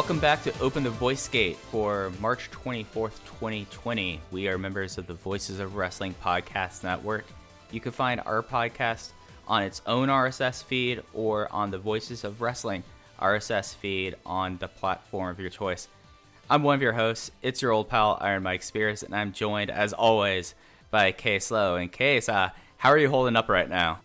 Welcome back to Open the Voice Gate for March 24th, 2020. We are members of the Voices of Wrestling Podcast Network. You can find our podcast on its own RSS feed or on the Voices of Wrestling RSS feed on the platform of your choice. I'm one of your hosts. It's your old pal Iron Mike Spears, and I'm joined as always by Case Lowe. And Case, uh, how are you holding up right now?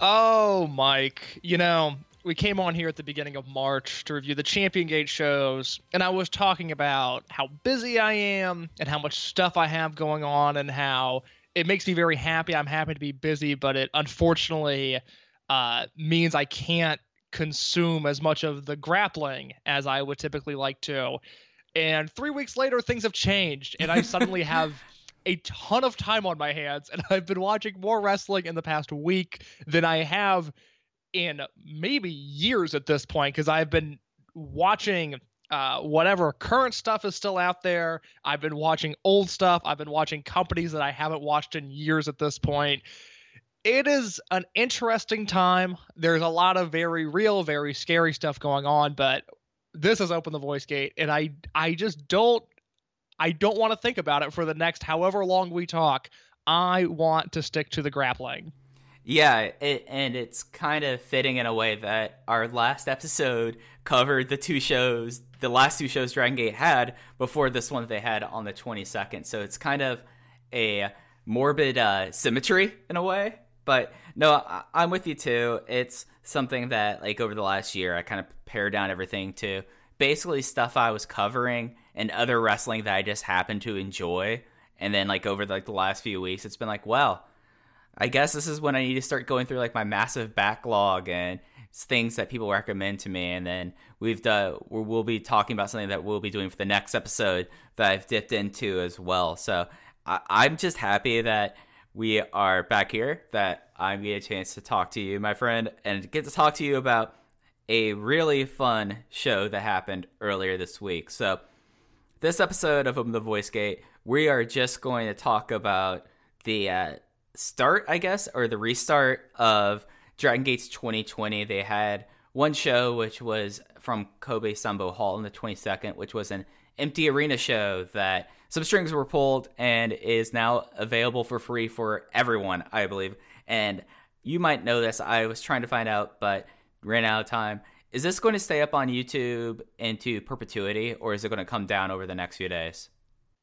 Oh, Mike, you know, we came on here at the beginning of March to review the Champion Gate shows, and I was talking about how busy I am and how much stuff I have going on and how it makes me very happy. I'm happy to be busy, but it unfortunately uh, means I can't consume as much of the grappling as I would typically like to. And three weeks later, things have changed, and I suddenly have a ton of time on my hands, and I've been watching more wrestling in the past week than I have in maybe years at this point because I've been watching uh, whatever current stuff is still out there. I've been watching old stuff. I've been watching companies that I haven't watched in years at this point. It is an interesting time. There's a lot of very real, very scary stuff going on, but this has opened the voice gate, and I I just don't I don't want to think about it for the next however long we talk. I want to stick to the grappling. Yeah, it, and it's kind of fitting in a way that our last episode covered the two shows, the last two shows Dragon Gate had before this one they had on the 22nd. So it's kind of a morbid uh, symmetry in a way. But no, I, I'm with you too. It's something that, like, over the last year, I kind of pared down everything to basically stuff I was covering and other wrestling that I just happened to enjoy. And then, like, over like the last few weeks, it's been like, well, I guess this is when I need to start going through like my massive backlog and things that people recommend to me. And then we've done, we'll be talking about something that we'll be doing for the next episode that I've dipped into as well. So I, I'm just happy that we are back here, that I get a chance to talk to you, my friend, and get to talk to you about a really fun show that happened earlier this week. So this episode of Open the Voice Gate, we are just going to talk about the uh, start, I guess, or the restart of Dragon Gates 2020. They had one show, which was from Kobe Sanbo Hall on the 22nd, which was an empty arena show that some strings were pulled and is now available for free for everyone, I believe. And you might know this. I was trying to find out, but ran out of time. Is this going to stay up on YouTube into perpetuity, or is it going to come down over the next few days?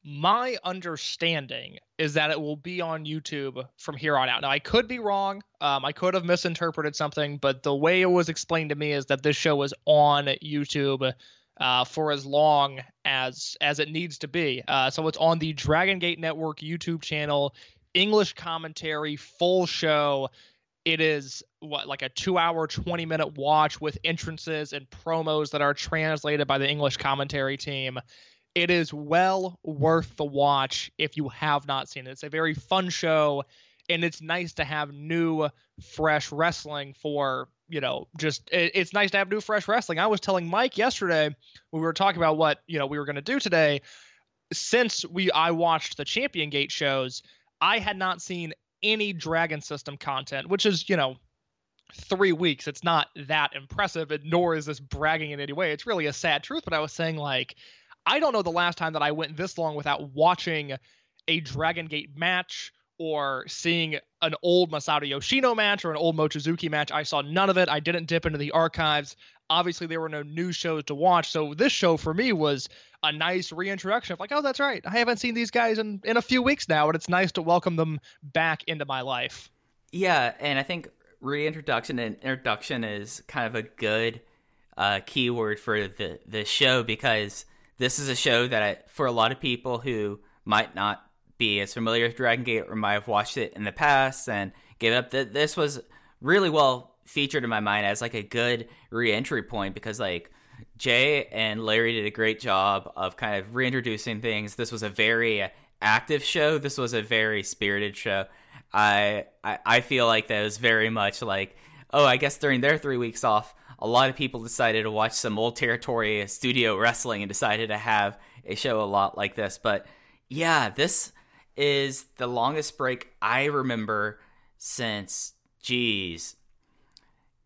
My understanding is that it will be on YouTube from here on out. Now, I could be wrong. Um, I could have misinterpreted something, but the way it was explained to me is that this show is on YouTube uh, for as long as as it needs to be. Uh, so it's on the Dragon Gate Network YouTube channel, English commentary, full show. It is what like a two-hour, twenty-minute watch with entrances and promos that are translated by the English commentary team it is well worth the watch if you have not seen it. It's a very fun show, and it's nice to have new, fresh wrestling for you know just it, it's nice to have new, fresh wrestling. I was telling Mike yesterday when we were talking about what you know we were going to do today. Since we I watched the Champion Gate shows, I had not seen any Dragon System content, which is you know three weeks. It's not that impressive, nor is this bragging in any way. It's really a sad truth. But I was saying like I don't know the last time that I went this long without watching a Dragon Gate match or seeing an old Masato Yoshino match or an old Mochizuki match. I saw none of it. I didn't dip into the archives. Obviously, there were no new shows to watch. So this show for me was a nice reintroduction of like, oh, that's right. I haven't seen these guys in, in a few weeks now, and it's nice to welcome them back into my life. Yeah, and I think reintroduction and introduction is kind of a good uh, keyword for the the show because this is a show that I, for a lot of people who might not be as familiar with Dragon Gate or might have watched it in the past and gave up that this was really well featured in my mind as like a good re-entry point because like Jay and Larry did a great job of kind of reintroducing things. This was a very active show. This was a very spirited show. I I, I feel like that was very much like oh I guess during their three weeks off a lot of people decided to watch some old territory studio wrestling and decided to have a show a lot like this. But yeah, this is the longest break I remember since, geez,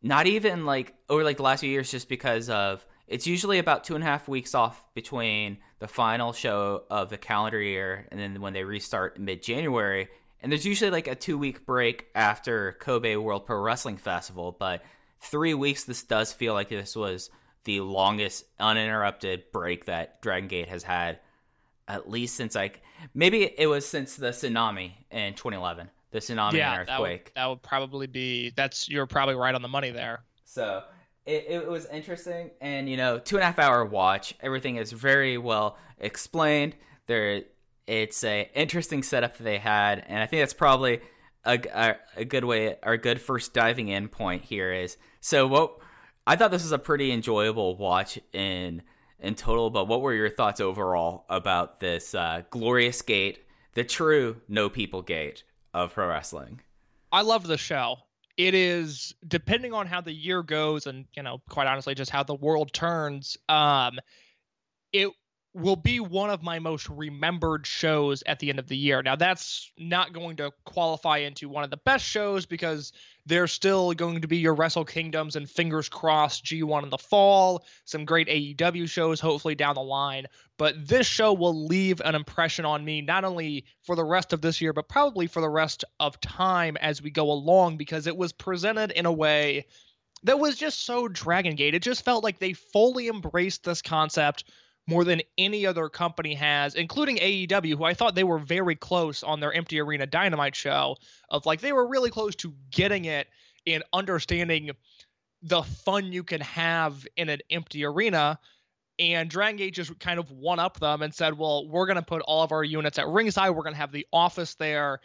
not even like over like the last few years, just because of it's usually about two and a half weeks off between the final show of the calendar year and then when they restart mid January. And there's usually like a two week break after Kobe World Pro Wrestling Festival, but three weeks, this does feel like this was the longest uninterrupted break that Dragon Gate has had, at least since like maybe it was since the tsunami in 2011, the tsunami yeah, and that would, earthquake. that would probably be that's you're probably right on the money there. So it, it was interesting, and you know, two and a half hour watch. Everything is very well explained. There, it's a interesting setup that they had, and I think that's probably a, a, a good way or a good first diving in point here is so what I thought this was a pretty enjoyable watch in in total, but what were your thoughts overall about this uh, glorious gate, the true no people gate of pro wrestling? I love the show. It is depending on how the year goes, and you know, quite honestly, just how the world turns. Um, it will be one of my most remembered shows at the end of the year. Now, that's not going to qualify into one of the best shows because there's still going to be your Wrestle Kingdoms and fingers crossed G1 in the fall, some great AEW shows hopefully down the line. But this show will leave an impression on me not only for the rest of this year, but probably for the rest of time as we go along because it was presented in a way that was just so Dragon Gate. It just felt like they fully embraced this concept more than any other company has, including AEW, who I thought they were very close on their Empty Arena Dynamite show. Of like they were really close to getting it and understanding the fun you can have in an empty arena. And Dragon Gate just kind of one up them and said, "Well, we're going to put all of our units at ringside. We're going to have the office there."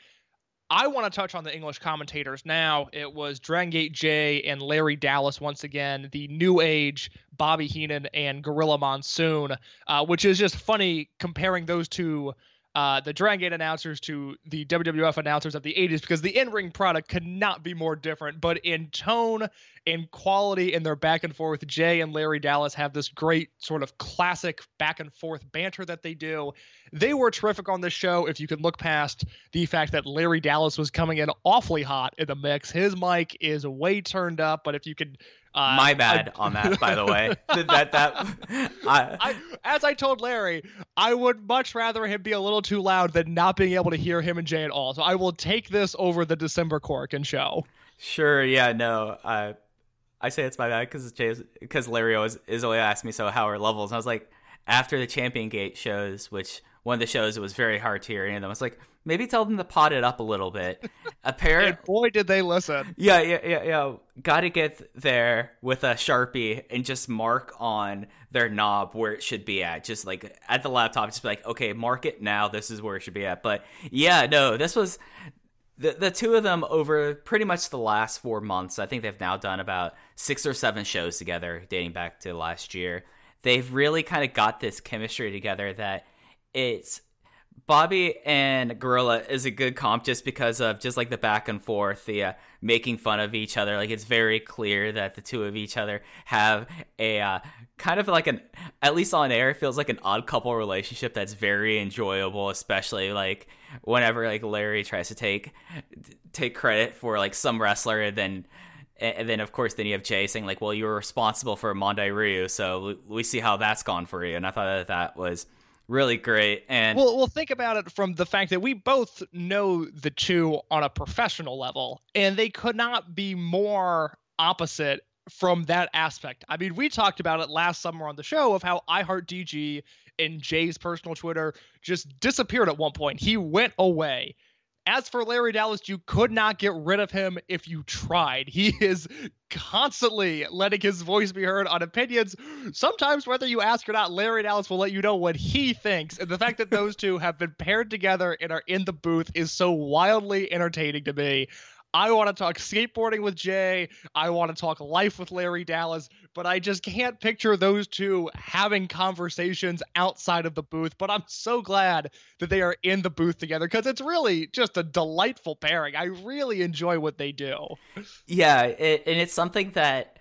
I want to touch on the English commentators now. It was Dragon Gate J and Larry Dallas once again, the new age Bobby Heenan and Gorilla Monsoon, uh, which is just funny comparing those two, uh, the Dragon Gate announcers to the WWF announcers of the 80s, because the in ring product could not be more different. But in tone, in quality, in their back and forth, Jay and Larry Dallas have this great sort of classic back and forth banter that they do. They were terrific on this show. If you can look past the fact that Larry Dallas was coming in awfully hot in the mix, his mic is way turned up. But if you could, uh, My bad on that, by the way. that that I, I, as I told Larry, I would much rather him be a little too loud than not being able to hear him and Jay at all. So I will take this over the December Korakuen show. Sure, yeah, no. I I say it's my bad because because Larry always is always asking me so how are levels. And I was like, after the Champion Gate shows, which one of the shows it was very hard to hear any of them. I was like, maybe tell them to pot it up a little bit. Apparently, boy, did they listen. yeah, yeah, yeah, yeah. Got to get there with a sharpie and just mark on their knob where it should be at. Just like at the laptop, just be like, okay, mark it now. This is where it should be at. But yeah, no, this was the the two of them over pretty much the last four months. I think they've now done about six or seven shows together, dating back to last year. They've really kind of got this chemistry together that it's Bobby and Gorilla is a good comp just because of just like the back and forth, the uh, making fun of each other. Like it's very clear that the two of each other have a uh, kind of like an, at least on air, feels like an odd couple relationship that's very enjoyable, especially like whenever like Larry tries to take take credit for like some wrestler, and then and then of course then you have Jay saying like, well, you were responsible for Mondai Ryu, so we see how that's gone for you. And I thought that that was really great. And Well, well, think about it from the fact that we both know the two on a professional level, and they could not be more opposite from that aspect. I mean, we talked about it last summer on the show of how I Heart DG and Jay's personal Twitter just disappeared at one point. He went away. As for Larry Dallas, you could not get rid of him if you tried. He is constantly letting his voice be heard on opinions. Sometimes, whether you ask or not, Larry Dallas will let you know what he thinks. And the fact that those two have been paired together and are in the booth is so wildly entertaining to me. I want to talk skateboarding with Jay. I want to talk life with Larry Dallas, but I just can't picture those two having conversations outside of the booth. But I'm so glad that they are in the booth together because it's really just a delightful pairing. I really enjoy what they do. Yeah, it, and it's something that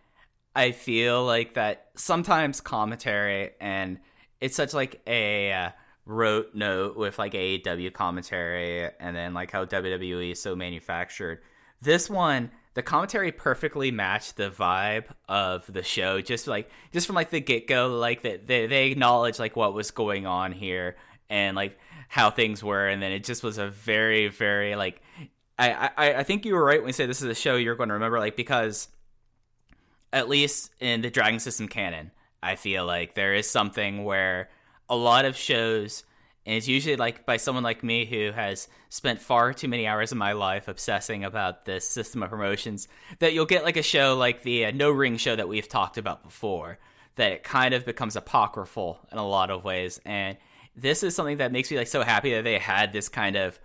I feel like that sometimes commentary and it's such like a uh, rote note with like AEW commentary and then like how WWE is so manufactured. This one, the commentary perfectly matched the vibe of the show. Just like just from like the get go, like that they, they acknowledge like what was going on here and like how things were, and then it just was a very very like I, I, I think you were right when you said this is a show you're going to remember, like because at least in the Dragon System canon, I feel like there is something where a lot of shows, and it's usually like by someone like me who has spent far too many hours of my life obsessing about this system of promotions, that you'll get like a show like the uh, No Ring show that we've talked about before, that it kind of becomes apocryphal in a lot of ways, and this is something that makes me like so happy that they had this kind of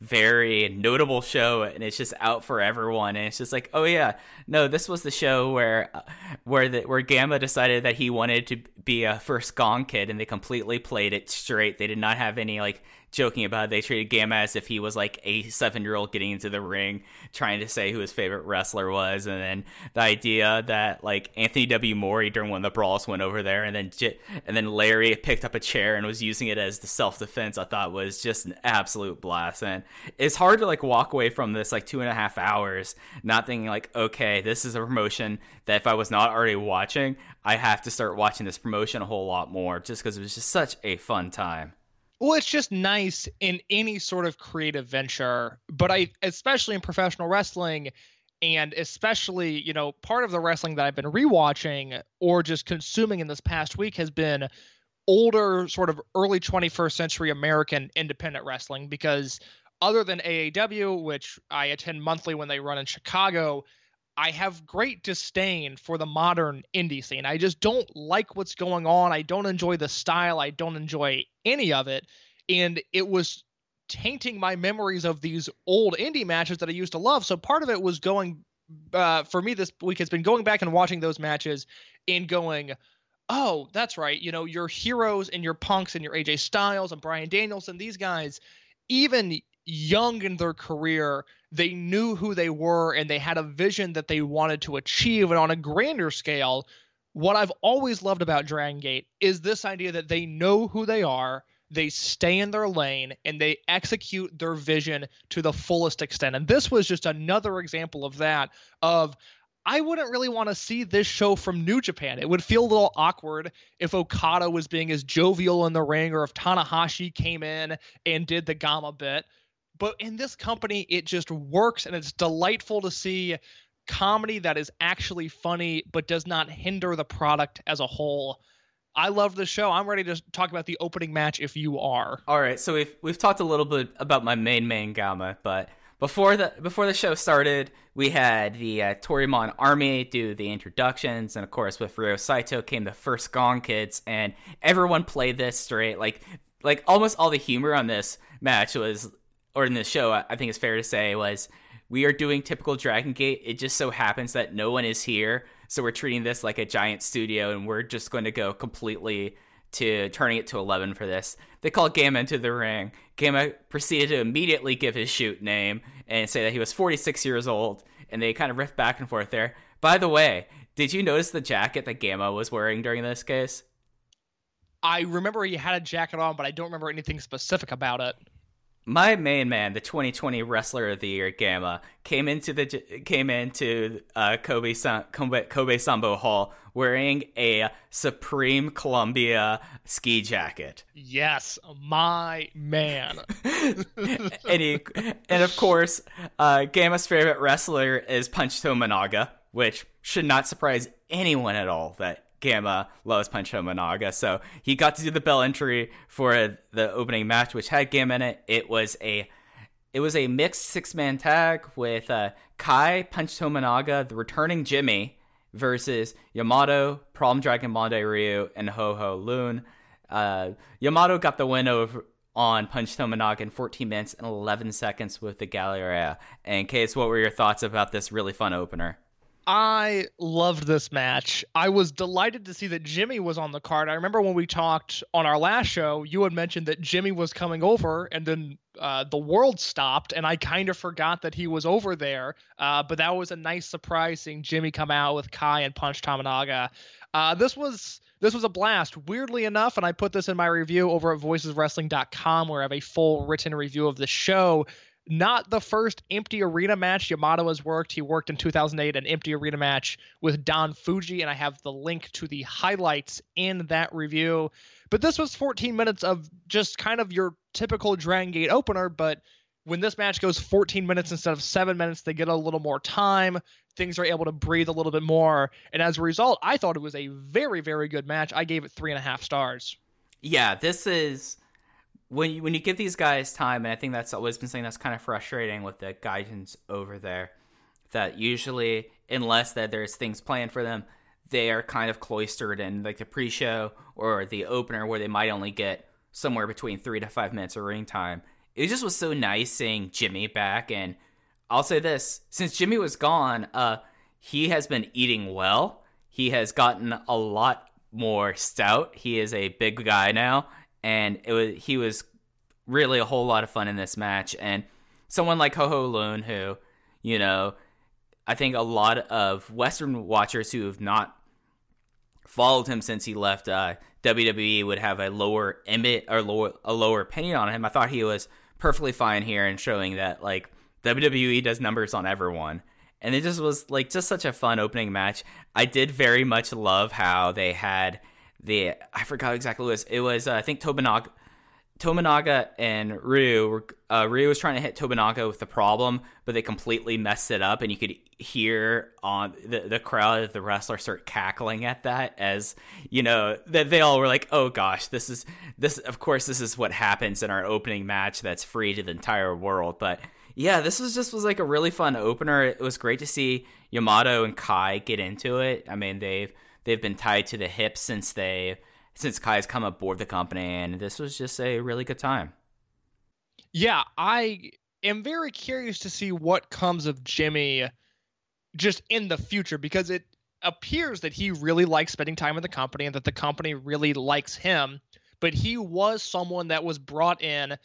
very notable show and it's just out for everyone. And it's just like oh yeah no this was the show where uh, where the where gamma decided that he wanted to be a first gong kid and they completely played it straight. They did not have any like joking about it they treated gamma as if he was like a seven year old getting into the ring trying to say who his favorite wrestler was and then the idea that like anthony w. Mori during one of the brawls went over there and then J- and then larry picked up a chair and was using it as the self-defense i thought was just an absolute blast. And it's hard to like walk away from this like two and a half hours not thinking like okay this is a promotion that if i was not already watching i have to start watching this promotion a whole lot more just because it was just such a fun time Well, it's just nice in any sort of creative venture, but I especially in professional wrestling and especially, you know, part of the wrestling that I've been rewatching or just consuming in this past week has been older sort of early 21st century American independent wrestling because other than AAW, which I attend monthly when they run in Chicago, I have great disdain for the modern indie scene. I just don't like what's going on. I don't enjoy the style. I don't enjoy any of it. And it was tainting my memories of these old indie matches that I used to love. So part of it was going, uh, for me this week has been going back and watching those matches and going, oh, that's right. You know, your heroes and your punks and your AJ Styles and Bryan Danielson, these guys, even young in their career, they knew who they were and they had a vision that they wanted to achieve. And on a grander scale, what I've always loved about Dragon Gate is this idea that they know who they are, they stay in their lane, and they execute their vision to the fullest extent. And this was just another example of that. Of I wouldn't really want to see this show from New Japan. It would feel a little awkward if Okada was being as jovial in the ring or if Tanahashi came in and did the Gamma bit. But in this company, it just works and it's delightful to see comedy that is actually funny but does not hinder the product as a whole. I love the show. I'm ready to talk about the opening match if you are. All right, so we've we've talked a little bit about my main main gamma, but before the before the show started, we had the uh, Toryumon Army do the introductions, and of course with Ryo Saito came the first Gong Kids, and everyone played this straight. Like like almost all the humor on this match was, or in this show, I I think it's fair to say was. We are doing typical Dragon Gate. It just so happens that no one is here, so we're treating this like a giant studio, and we're just going to go completely to turning it to 11 for this. They called Gamma into the ring. Gamma proceeded to immediately give his shoot name and say that he was 46 years old, and they kind of riffed back and forth there. By the way, did you notice the jacket that Gamma was wearing during this case? I remember he had a jacket on, but I don't remember anything specific about it. My main man, the 2020 Wrestler of the Year, Gamma, came into the came into uh, Kobe San, Kobe, Kobe Sanbo Hall wearing a Supreme Columbia ski jacket, Yes, my man. and he, and of course, uh, Gamma's favorite wrestler is Punch Tominaga, which should not surprise anyone at all that Gamma loves Punch Tominaga. So he got to do the bell entry for the opening match, which had Gamma in it. It was a it was a mixed six man tag with uh, Kai Punch Tominaga, the returning Jimmy, versus Yamato, Problem Dragon Mondai Ryu, and Ho Ho Loon. Uh, Yamato got the win over on Punch Tominaga in 14 minutes and 11 seconds with the Galleria. And Case, what were your thoughts about this really fun opener? I loved this match. I was delighted to see that Jimmy was on the card. I remember when we talked on our last show, you had mentioned that Jimmy was coming over, and then uh, the world stopped, and I kind of forgot that he was over there. Uh, but that was a nice surprise seeing Jimmy come out with Kai and Punch Tominaga. Uh, this was this was a blast. Weirdly enough, and I put this in my review over at voiceswrestling.com, where I have a full written review of the show not the first empty arena match Yamato has worked. He worked in 2008 an empty arena match with Don Fuji, and I have the link to the highlights in that review. But this was 14 minutes of just kind of your typical Dragon Gate opener, but when this match goes 14 minutes instead of seven minutes, they get a little more time. Things are able to breathe a little bit more. And as a result, I thought it was a very, very good match. I gave it three and a half stars. Yeah, this is when you, when you give these guys time, and I think that's always been something that's kind of frustrating with the guidance over there. That usually, unless that there's things planned for them, they are kind of cloistered in like the pre-show or the opener, where they might only get somewhere between three to five minutes of ring time. It just was so nice seeing Jimmy back, and I'll say this: since Jimmy was gone, uh, he has been eating well. He has gotten a lot more stout. He is a big guy now, and it was he was really a whole lot of fun in this match. And someone like Ho Ho Loon, who you know, I think a lot of Western watchers who have not followed him since he left uh, WWE would have a lower image or lower a lower opinion on him. I thought he was perfectly fine here and showing that like WWE does numbers on everyone. And it just was like just such a fun opening match. I did very much love how they had the I forgot exactly what it was. It was uh, I think Tobinaga Tominaga and Ryu were uh, Ryu was trying to hit Tobinaga with the problem, but they completely messed it up, and you could hear on the the crowd the wrestlers start cackling at that as you know that they all were like, "Oh gosh, this is this. Of course, this is what happens in our opening match that's free to the entire world." But yeah, this was just was like a really fun opener. It was great to see Yamato and Kai get into it. I mean, they've they've been tied to the hip since they since Kai's come aboard the company, and this was just a really good time. Yeah, I am very curious to see what comes of Jimmy just in the future because it appears that he really likes spending time with the company and that the company really likes him. But he was someone that was brought in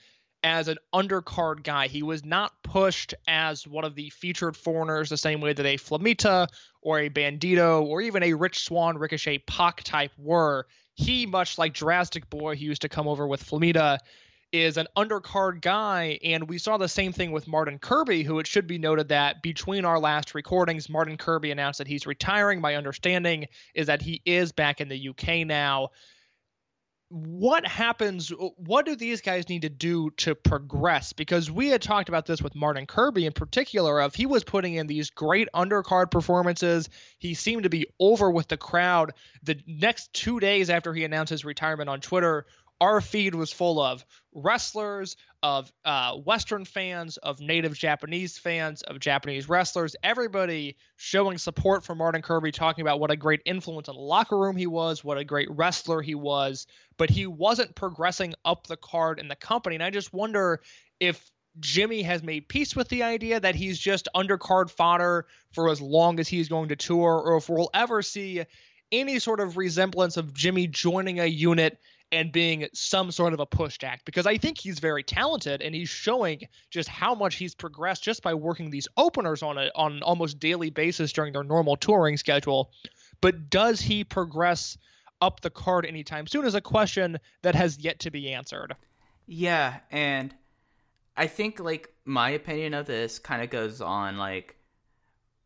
as an undercard guy. He was not pushed as one of the featured foreigners the same way that a Flamita or a Bandito or even a Rich Swann, Ricochet, Pac type were. He, much like Drastic Boy, who used to come over with Flamita, is an undercard guy. And we saw the same thing with Martin Kirby, who it should be noted that between our last recordings, Martin Kirby announced that he's retiring. My understanding is that he is back in the UK now what happens uh, what do these guys need to do to progress? Because we had talked about this with martin kirby in particular of he was putting in these great undercard performances. He seemed to be over with the crowd. The next two days after he announced his retirement on twitter our feed was full of wrestlers, of uh, Western fans, of native Japanese fans, of Japanese wrestlers, everybody showing support for Martin Kirby, talking about what a great influence in the locker room he was, what a great wrestler he was, but he wasn't progressing up the card in the company. And I just wonder if Jimmy has made peace with the idea that he's just undercard fodder for as long as he's going to tour, or if we'll ever see any sort of resemblance of Jimmy joining a unit and being some sort of a push act because I think he's very talented and he's showing just how much he's progressed just by working these openers on a on an almost daily basis during their normal touring schedule. But does he progress up the card anytime soon is a question that has yet to be answered. Yeah, and I think like my opinion of this kind of goes on like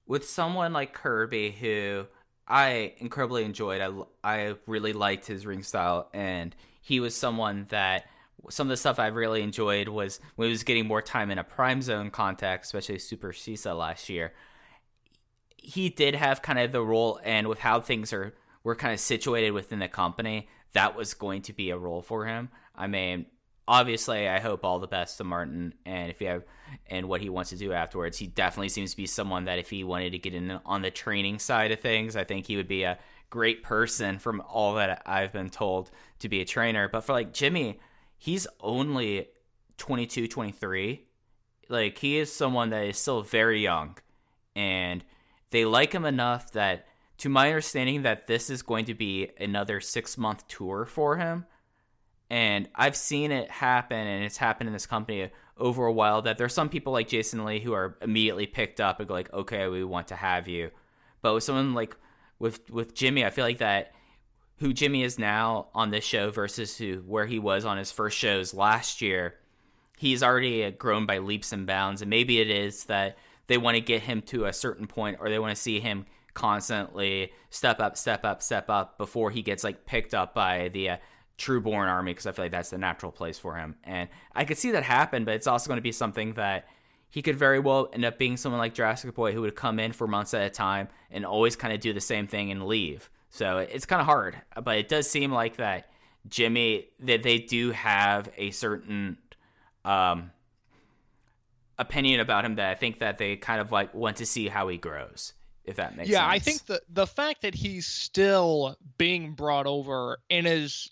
with someone like Kirby who I incredibly enjoyed. I I really liked his ring style and he was someone that some of the stuff I really enjoyed was when he was getting more time in a prime zone context, especially Super Shisa last year. He did have kind of the role and with how things are were kind of situated within the company, that was going to be a role for him. I mean, obviously I hope all the best to Martin and if you have and what he wants to do afterwards. He definitely seems to be someone that if he wanted to get in on the training side of things, I think he would be a great person from all that I've been told to be a trainer. But for like Jimmy, he's only 22, 23. Like he is someone that is still very young and they like him enough that to my understanding that this is going to be another 6 month tour for him and I've seen it happen, and it's happened in this company over a while. That there's some people like Jason Lee who are immediately picked up and go like, "Okay, we want to have you," but with someone like with with Jimmy, I feel like that who Jimmy is now on this show versus who where he was on his first shows last year, he's already grown by leaps and bounds, and maybe it is that they want to get him to a certain point, or they want to see him constantly step up, step up, step up before he gets like picked up by the uh, Trueborn Army because I feel like that's the natural place for him. And I could see that happen, but it's also going to be something that he could very well end up being someone like Drastic Boy who would come in for months at a time and always kind of do the same thing and leave. So it's kind of hard, but it does seem like that Jimmy that they do have a certain um, opinion about him that I think that they kind of like want to see how he grows. If that makes sense. yeah, sense. I think the the fact that he's still being brought over and is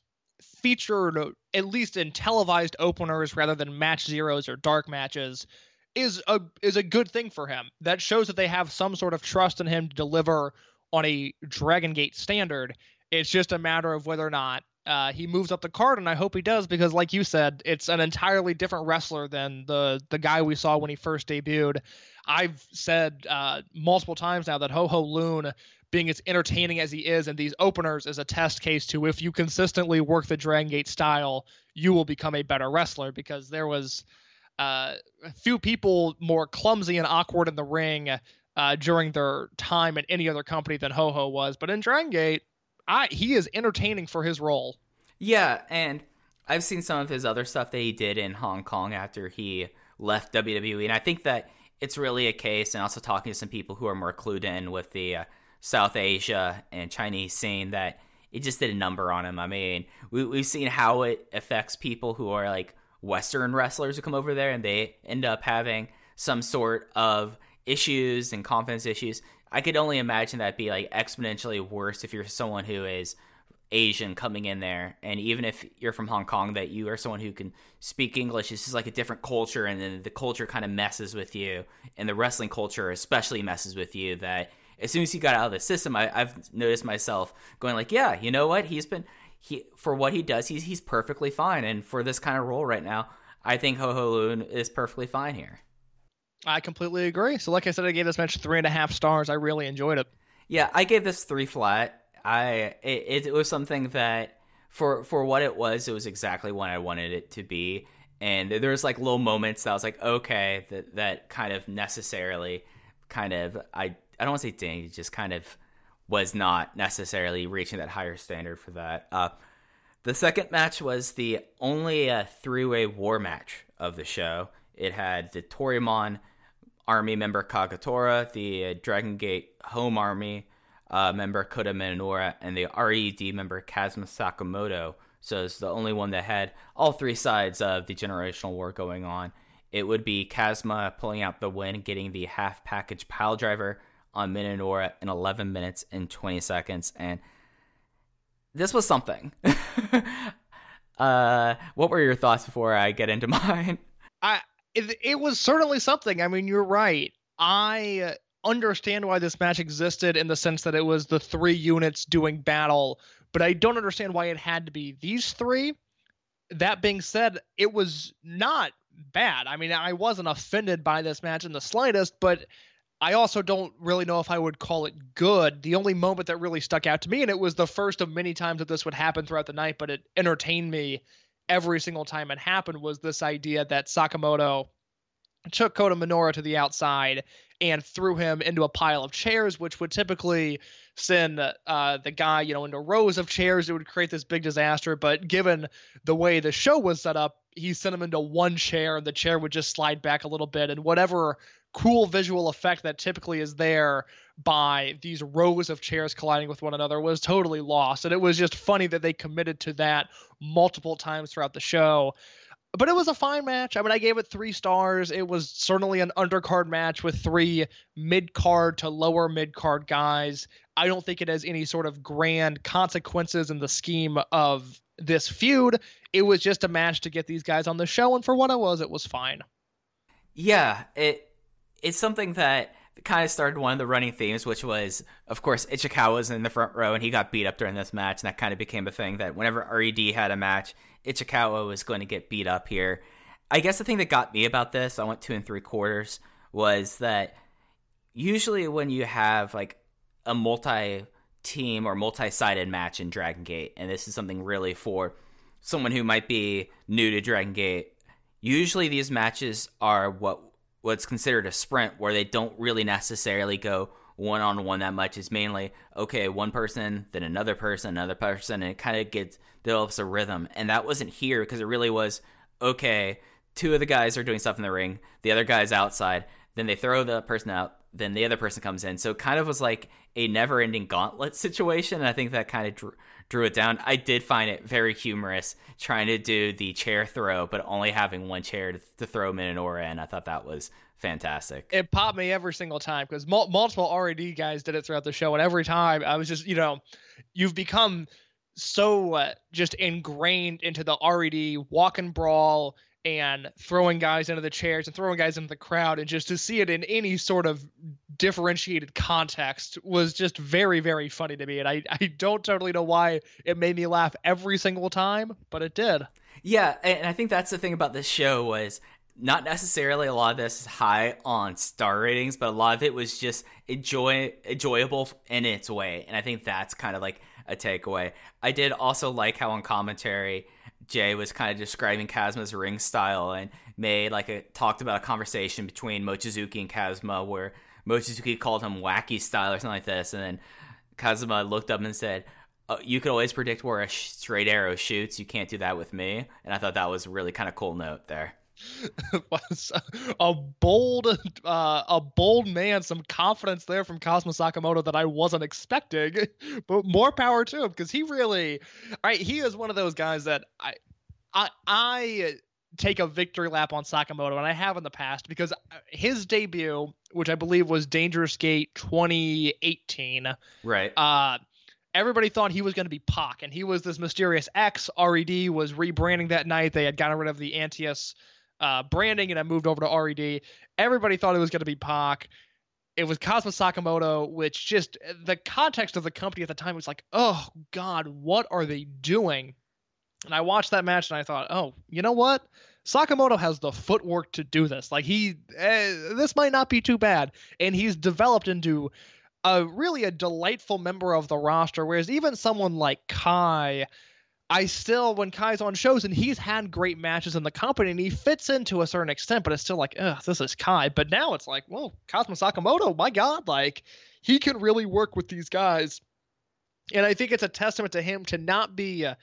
featured at least in televised openers rather than match zeros or dark matches is a is a good thing for him. That shows that they have some sort of trust in him to deliver on a Dragon Gate standard. It's just a matter of whether or not uh, he moves up the card, and I hope he does because, like you said, it's an entirely different wrestler than the the guy we saw when he first debuted. I've said uh, multiple times now that Ho Ho Loon being as entertaining as he is in these openers is a test case to if you consistently work the Dragon Gate style, you will become a better wrestler because there was uh, a few people more clumsy and awkward in the ring uh, during their time at any other company than Ho Ho was. But in Dragon Gate, I, he is entertaining for his role. Yeah, and I've seen some of his other stuff that he did in Hong Kong after he left WWE, and I think that it's really a case. And also talking to some people who are more clued in with the uh, South Asia and Chinese scene that it just did a number on him. I mean, we, we've seen how it affects people who are like Western wrestlers who come over there and they end up having some sort of issues and confidence issues. I could only imagine that be like exponentially worse if you're someone who is Asian coming in there, and even if you're from Hong Kong, that you are someone who can speak English. It's just like a different culture, and then the culture kind of messes with you, and the wrestling culture especially messes with you. That as soon as he got out of the system, I, I've noticed myself going like, yeah, you know what? He's been he for what he does, he's he's perfectly fine, and for this kind of role right now, I think Ho Ho Loon is perfectly fine here. I completely agree. So, like I said, I gave this match three and a half stars. I really enjoyed it. Yeah, I gave this three flat. I it, it was something that for for what it was, it was exactly what I wanted it to be. And there's like little moments that I was like, okay, that that kind of necessarily, kind of I I don't want to say dang, just kind of was not necessarily reaching that higher standard for that. Uh, the second match was the only uh, three-way war match of the show. It had the Toryumon Army member Kagetora, the uh, Dragon Gate Home Army uh, member Kota Minoura, and the RED member Kazuma Sakamoto. So it's the only one that had all three sides of the generational war going on. It would be Kazuma pulling out the win, getting the half package pile driver on Minoura in 11 minutes and 20 seconds. And this was something. uh, what were your thoughts before I get into mine? I it, it was certainly something. I mean, you're right. I understand why this match existed in the sense that it was the three units doing battle, but I don't understand why it had to be these three. That being said, it was not bad. I mean, I wasn't offended by this match in the slightest, but I also don't really know if I would call it good. The only moment that really stuck out to me, and it was the first of many times that this would happen throughout the night, but it entertained me, every single time it happened was this idea that Sakamoto took Kota Minoura to the outside and threw him into a pile of chairs, which would typically send uh, the guy, you know, into rows of chairs. It would create this big disaster. But given the way the show was set up, he sent him into one chair, and the chair would just slide back a little bit, and whatever cool visual effect that typically is there by these rows of chairs colliding with one another was totally lost. And it was just funny that they committed to that multiple times throughout the show but it was a fine match. I mean, I gave it three stars. It was certainly an undercard match with three mid card to lower mid card guys. I don't think it has any sort of grand consequences in the scheme of this feud. It was just a match to get these guys on the show, and for what it was, it was fine. Yeah, it it's something that kind of started one of the running themes, which was, of course, Ichikawa was in the front row and he got beat up during this match, and that kind of became a thing that whenever RED had a match, Ichikawa was going to get beat up here. I guess the thing that got me about this, I went two and three quarters, was that usually when you have like a multi team or multi sided match in Dragon Gate, and this is something really for someone who might be new to Dragon Gate, usually these matches are what what's considered a sprint where they don't really necessarily go one on one that much. It's mainly okay, one person, then another person, another person, and it kind of gets develops a rhythm. And that wasn't here because it really was okay. Two of the guys are doing stuff in the ring, the other guy's outside. Then they throw the person out, then the other person comes in. So it kind of was like a never ending gauntlet situation. And I think that kind of drew, drew it down. I did find it very humorous trying to do the chair throw, but only having one chair to, to throw Minoura in. I thought that was fantastic. It popped me every single time because mul- multiple RED guys did it throughout the show, and every time I was just, you know, you've become so uh, just ingrained into the RED walk and brawl and throwing guys into the chairs and throwing guys into the crowd, and just to see it in any sort of differentiated context was just very, very funny to me. And I, I don't totally know why it made me laugh every single time, but it did. Yeah, and I think that's the thing about this show was not necessarily a lot of this is high on star ratings, but a lot of it was just enjoy enjoyable in its way, and I think that's kind of like a takeaway. I did also like how on commentary Jay was kind of describing Kazma's ring style and made like a talked about a conversation between Mochizuki and Kazma where Mochizuki called him wacky style or something like this, and then Kazuma looked up and said. Uh, you could always predict where a straight arrow shoots. You can't do that with me, and I thought that was a really kind of cool note there. Was a bold uh, a bold man some confidence there from Kazma Sakamoto that I wasn't expecting but more power to him because he really right he is one of those guys that I I I take a victory lap on Sakamoto and I have in the past because his debut which I believe was Dangerous Gate 2018 Right. uh everybody thought he was going to be Pac, and he was this mysterious X. RED was rebranding that night. They had gotten rid of the Antias uh, branding and I moved over to RED. Everybody thought it was going to be Pac. It was Kazma Sakamoto, which just the context of the company at the time was like, oh God, what are they doing? And I watched that match and I thought, oh, you know what? Sakamoto has the footwork to do this. Like he, eh, this might not be too bad, and he's developed into a really a delightful member of the roster. Whereas even someone like Kai, I still when Kai's on shows and he's had great matches in the company and he fits in to a certain extent, but it's still like, ugh, this is Kai. But now it's like, well, Kazma Sakamoto, my God, like he can really work with these guys. And I think it's a testament to him to not be a,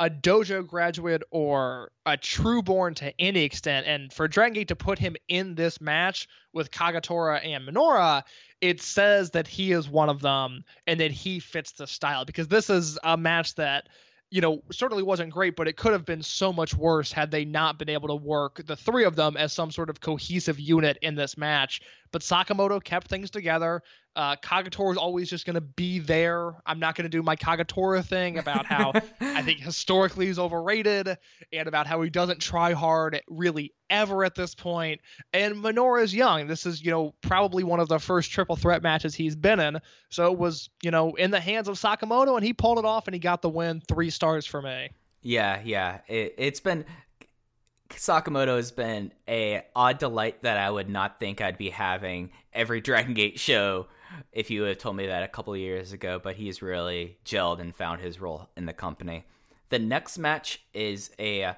a dojo graduate or a true born to any extent. And for Dragon Gate to put him in this match with Kagetora and Minoura, it says that he is one of them and that he fits the style because this is a match that you know, certainly wasn't great, but it could have been so much worse had they not been able to work the three of them as some sort of cohesive unit in this match. But Sakamoto kept things together. Uh, Kagetora is always just going to be there. I'm not going to do my Kagetora thing about how I think historically he's overrated and about how he doesn't try hard really ever at this point. And Minoura is young. This is, you know, probably one of the first triple threat matches he's been in. So it was, you know, in the hands of Sakamoto and he pulled it off and he got the win. Three stars for me. Yeah, yeah. It, it's been Sakamoto has been a odd delight that I would not think I'd be having every Dragon Gate show if you had told me that a couple years ago. But he's really gelled and found his role in the company. The next match is a uh,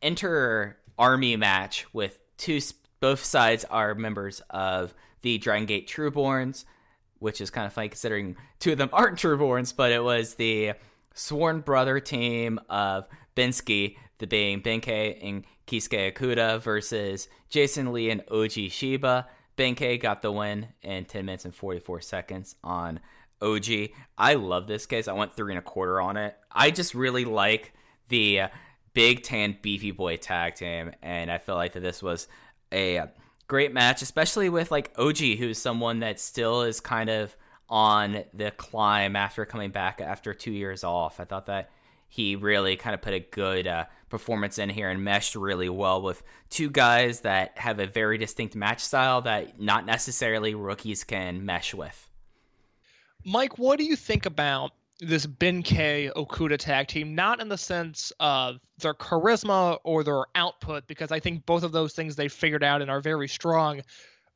inter army match with two. Both sides are members of the Dragon Gate Trueborns, which is kind of funny considering two of them aren't Trueborns, but it was the sworn brother team of Bensky, the being Benkei and Kisuke Akuda versus Jason Lee and Oji Shiba. Benkei got the win in 10 minutes and 44 seconds on OG. I love this case. I went three and a quarter on it. I just really like the big tan beefy boy tag team, and I feel like that this was a great match, especially with like OG, who's someone that still is kind of on the climb after coming back after two years off. I thought that he really kind of put a good uh, performance in here and meshed really well with two guys that have a very distinct match style that not necessarily rookies can mesh with. Mike, what do you think about this Benkei Okuda tag team? Not in the sense of their charisma or their output, because I think both of those things they figured out and are very strong.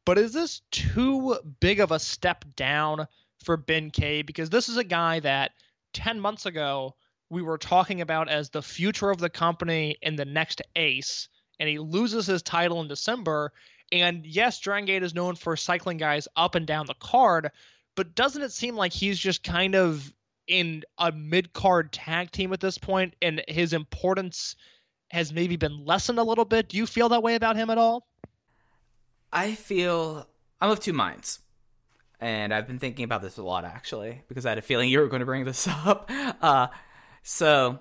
But is this too big of a step down for Benkei? Because this is a guy that 10 months ago we were talking about as the future of the company and the next ace, and he loses his title in December. And yes, Dragon Gate is known for cycling guys up and down the card, but doesn't it seem like he's just kind of in a mid card tag team at this point and his importance has maybe been lessened a little bit? Do you feel that way about him at all? I feel I'm of two minds. And I've been thinking about this a lot actually, because I had a feeling you were going to bring this up. Uh, so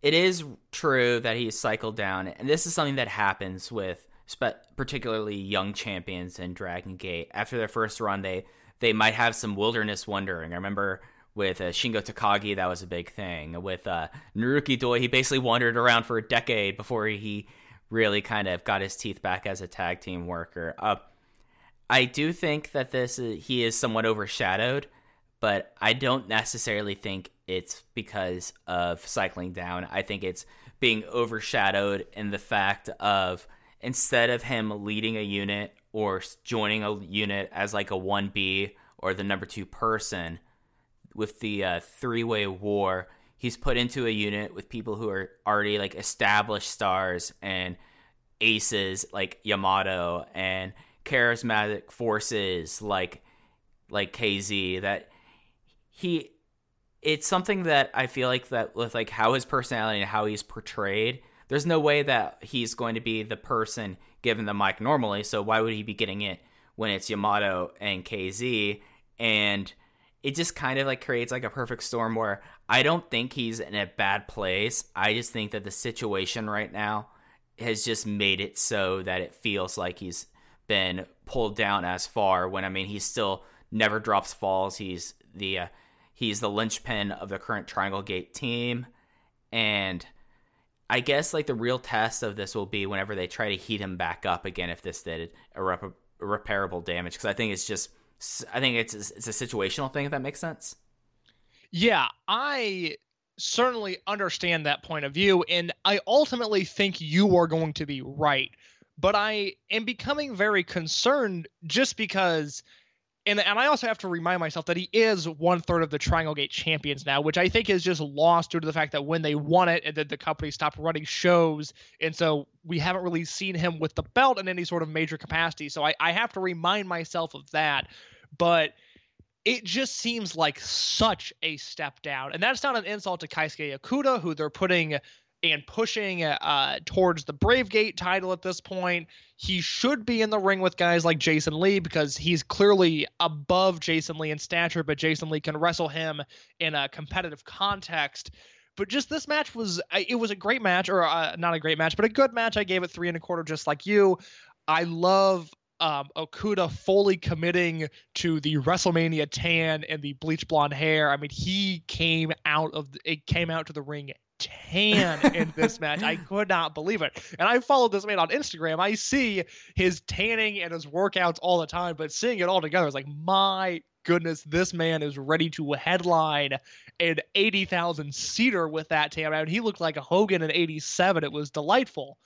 it is true that he's cycled down, and this is something that happens with particularly young champions in Dragon Gate. After their first run, they they might have some wilderness wandering. I remember with uh, Shingo Takagi, that was a big thing. With uh, Naruki Doi, he basically wandered around for a decade before he really kind of got his teeth back as a tag team worker. Uh, I do think that this is, he is somewhat overshadowed, but I don't necessarily think it's because of cycling down. I think it's being overshadowed in the fact of instead of him leading a unit or joining a unit as like a 1B or the number 2 person with the uh, three-way war, he's put into a unit with people who are already like established stars and aces like Yamato and charismatic forces like like KZ that he it's something that I feel like that with like how his personality and how he's portrayed there's no way that he's going to be the person given the mic normally. So why would he be getting it when it's Yamato and KZ and it just kind of like creates like a perfect storm where I don't think he's in a bad place. I just think that the situation right now has just made it so that it feels like he's been pulled down as far when I mean he still never drops falls. He's the uh, he's the linchpin of the current Triangle Gate team, and I guess like the real test of this will be whenever they try to heat him back up again if this did irrep- irreparable damage because I think it's just I think it's it's a situational thing if that makes sense. Yeah, I certainly understand that point of view, and I ultimately think you are going to be right. But I am becoming very concerned just because, and and I also have to remind myself that he is one third of the Triangle Gate champions now, which I think is just lost due to the fact that when they won it, and then the company stopped running shows, and so we haven't really seen him with the belt in any sort of major capacity. So I, I have to remind myself of that. But it just seems like such a step down. And that's not an insult to Keisuke Okuda, who they're putting and pushing uh, towards the Brave Gate title at this point. He should be in the ring with guys like Jason Lee because he's clearly above Jason Lee in stature, but Jason Lee can wrestle him in a competitive context. But just this match was, it was a great match, or uh, not a great match, but a good match. I gave it three and a quarter, just like you. I love um, Okuda fully committing to the WrestleMania tan and the bleach blonde hair. I mean, he came out of it came out to the ring tan in this match. I could not believe it. And I followed this man on Instagram. I see his tanning and his workouts all the time, but seeing it all together is like, my goodness, this man is ready to headline an 80,000 seater with that tan. I mean, he looked like a Hogan in 87. It was delightful.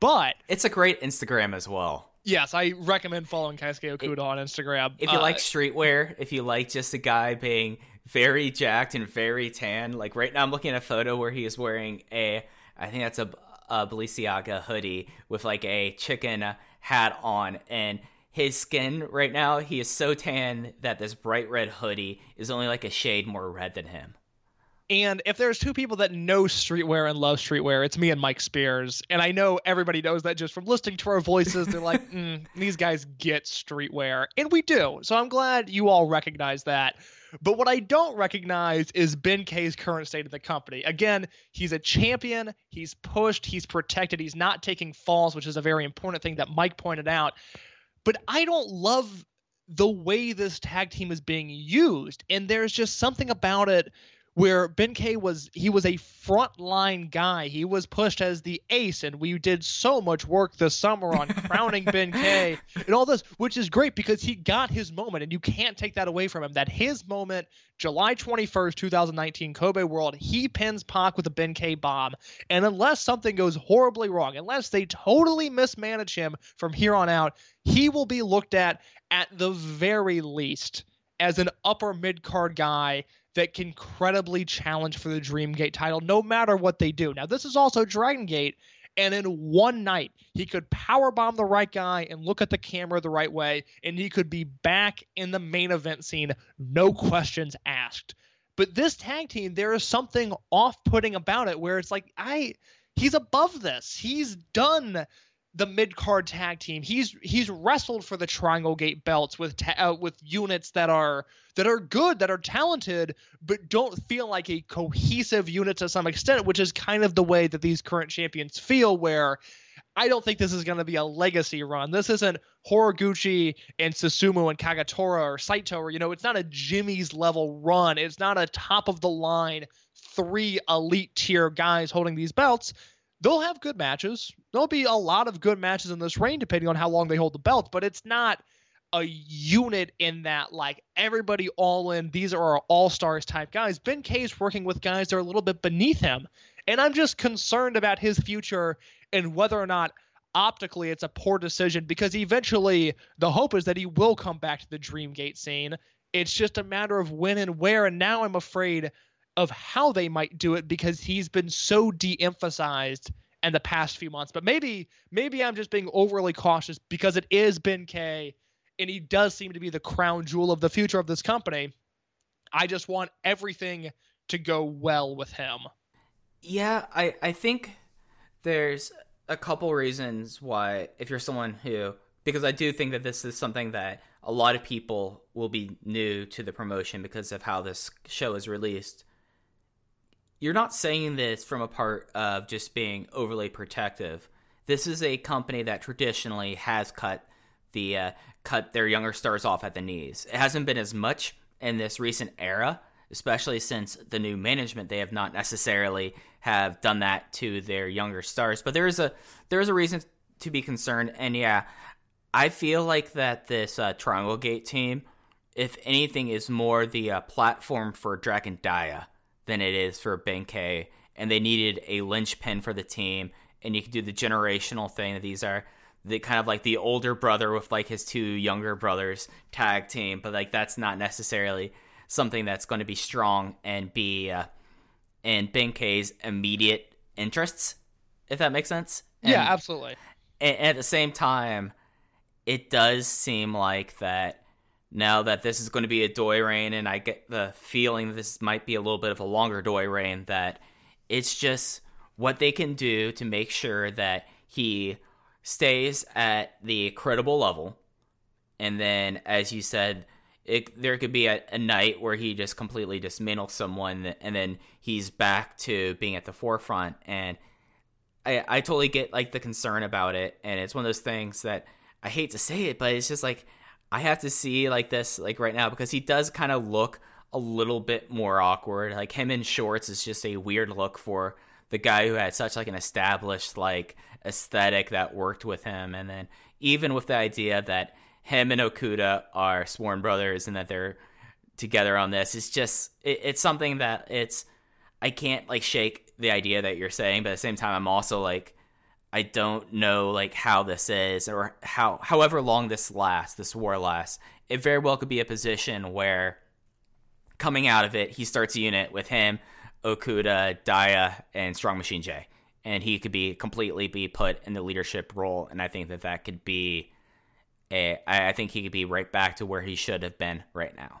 But It's a great Instagram as well. yes, I recommend following Keisuke Okuda on Instagram. If you Uh, like streetwear, if you like just a guy being very jacked and very tan. Like right now, I'm looking at a photo where he is wearing a, I think that's a, a Balenciaga hoodie with like a chicken hat on, and his skin right now, he is so tan that this bright red hoodie is only like a shade more red than him. And if there's two people that know streetwear and love streetwear, it's me and Mike Spears. And I know everybody knows that just from listening to our voices. They're like, mm, these guys get streetwear. And we do. So I'm glad you all recognize that. But what I don't recognize is Benkei's current state of the company. Again, he's a champion. He's pushed. He's protected. He's not taking falls, which is a very important thing that Mike pointed out. But I don't love the way this tag team is being used. And there's just something about it where Benkei was he was a frontline guy. He was pushed as the ace, and we did so much work this summer on crowning Benkei and all this, which is great because he got his moment, and you can't take that away from him. That his moment, July 21st, 2019, Kobe World, he pins Pac with a Benkei bomb, and unless something goes horribly wrong, unless they totally mismanage him from here on out, he will be looked at at the very least as an upper mid card guy that can credibly challenge for the Dreamgate title no matter what they do. Now, this is also Dragon Gate, and in one night, he could powerbomb the right guy and look at the camera the right way, and he could be back in the main event scene, no questions asked. But this tag team, there is something off putting about it where it's like, I. He's above this. He's done the mid card tag team. He's he's wrestled for the Triangle Gate belts with ta- uh, with units that are that are good, that are talented, but don't feel like a cohesive unit to some extent, which is kind of the way that these current champions feel. Where I don't think this is going to be a legacy run. This isn't Horiguchi and Susumu and Kagetora or Saito, or you know, it's not a Jimmyz level run. It's not a top of the line three elite tier guys holding these belts they'll have good matches. There'll be a lot of good matches in this reign, depending on how long they hold the belt, but it's not a unit in that, like, everybody all in, these are our all stars type guys. Benkei's working with guys that are a little bit beneath him. And I'm just concerned about his future and whether or not optically it's a poor decision because eventually the hope is that he will come back to the Dreamgate scene. It's just a matter of when and where. And now I'm afraid of how they might do it because he's been so de-emphasized in the past few months. But maybe maybe I'm just being overly cautious because it is Benkei and he does seem to be the crown jewel of the future of this company. I just want everything to go well with him. Yeah, I, I think there's a couple reasons why, if you're someone who, because I do think that this is something that a lot of people will be new to the promotion because of how this show is released you're not saying this from a part of just being overly protective. This is a company that traditionally has cut the uh, cut their younger stars off at the knees. It hasn't been as much in this recent era, especially since the new management. They have not necessarily have done that to their younger stars, but there is a there is a reason to be concerned. And yeah, I feel like that this uh, Triangle Gate team, if anything, is more the uh, platform for Dragon Dia than it is for Benkei, and they needed a linchpin for the team. And you could do the generational thing that these are the kind of like the older brother with like his two younger brothers tag team, but like that's not necessarily something that's going to be strong and be uh, in Benkei's immediate interests, if that makes sense. And, yeah, absolutely. And at the same time, it does seem like that now that this is going to be a Doi reign, and I get the feeling this might be a little bit of a longer Doi reign, that it's just what they can do to make sure that he stays at the credible level. And then, as you said, it, there could be a, a, night where he just completely dismantles someone, and then he's back to being at the forefront. And I, I totally get like the concern about it, and it's one of those things that I hate to say it, but it's just like I have to see like this like right now because he does kind of look a little bit more awkward. Like him in shorts is just a weird look for the guy who had such like an established like aesthetic that worked with him and then even with the idea that him and Okuda are sworn brothers and that they're together on this it's just it, it's something that it's I can't like shake the idea that you're saying but at the same time I'm also like I don't know like how this is or how however long this lasts, this war lasts. It very well could be a position where coming out of it, he starts a unit with him, Okuda, Dia, and Strong Machine J, and he could be completely be put in the leadership role, and I think that that could be. A, I I think he could be right back to where he should have been right now.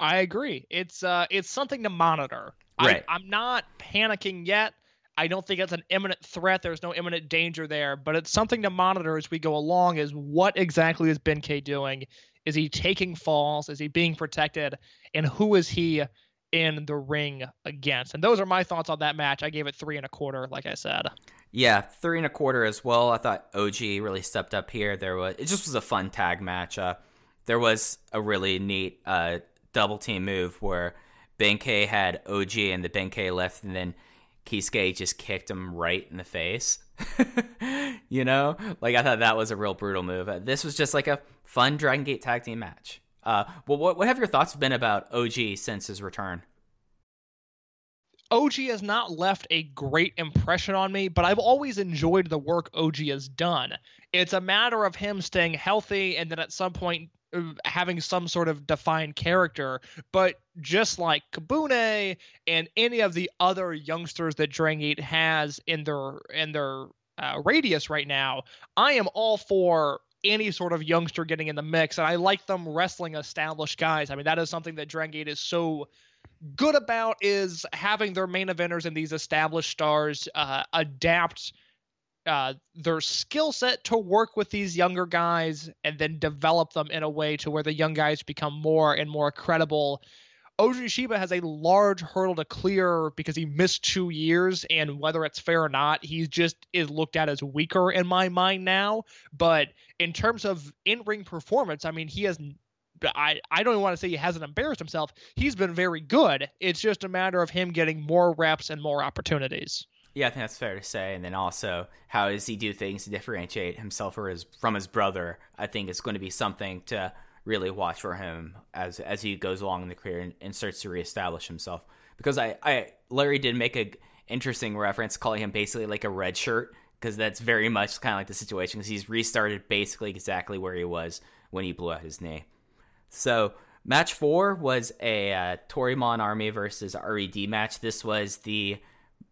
I agree. It's uh, it's something to monitor. Right. I, I'm not panicking yet. I don't think it's an imminent threat. There's no imminent danger there, but it's something to monitor as we go along. Is what exactly is Benkei doing? Is he taking falls? Is he being protected? And who is he in the ring against? And those are my thoughts on that match. I gave it three and a quarter, like I said. Yeah, three and a quarter as well. I thought OG really stepped up here. There was it just was a fun tag match. Uh, there was a really neat uh, double team move where Benkei had OG and the Benkei left, and then Keisuke just kicked him right in the face. you know, like I thought that was a real brutal move. Uh, This was just like a fun Dragon Gate tag team match. Uh, well, what what have your thoughts been about OG since his return? OG has not left a great impression on me, but I've always enjoyed the work OG has done. It's a matter of him staying healthy and then at some point having some sort of defined character. But just like Kabune and any of the other youngsters that Dragon Gate has in their in their uh, radius right now, I am all for any sort of youngster getting in the mix, and I like them wrestling established guys. I mean, that is something that Dragon Gate is so good about is having their main eventers and these established stars uh, adapt uh, their skill set to work with these younger guys and then develop them in a way to where the young guys become more and more credible. Oji Shiba has a large hurdle to clear because he missed two years, and whether it's fair or not, he just is looked at as weaker in my mind now. But in terms of in-ring performance, I mean, he has I, I don't even want to say he hasn't embarrassed himself. He's been very good. It's just a matter of him getting more reps and more opportunities. Yeah, I think that's fair to say. And then also, how does he do things to differentiate himself or his, from his brother? I think it's going to be something to really watch for him as as he goes along in the career and, and starts to reestablish himself. Because I, I Larry did make a interesting reference, calling him basically like a red shirt, because that's very much kind of like the situation. Because he's restarted basically exactly where he was when he blew out his knee. So match four was a uh, Toryumon Army versus RED match. This was the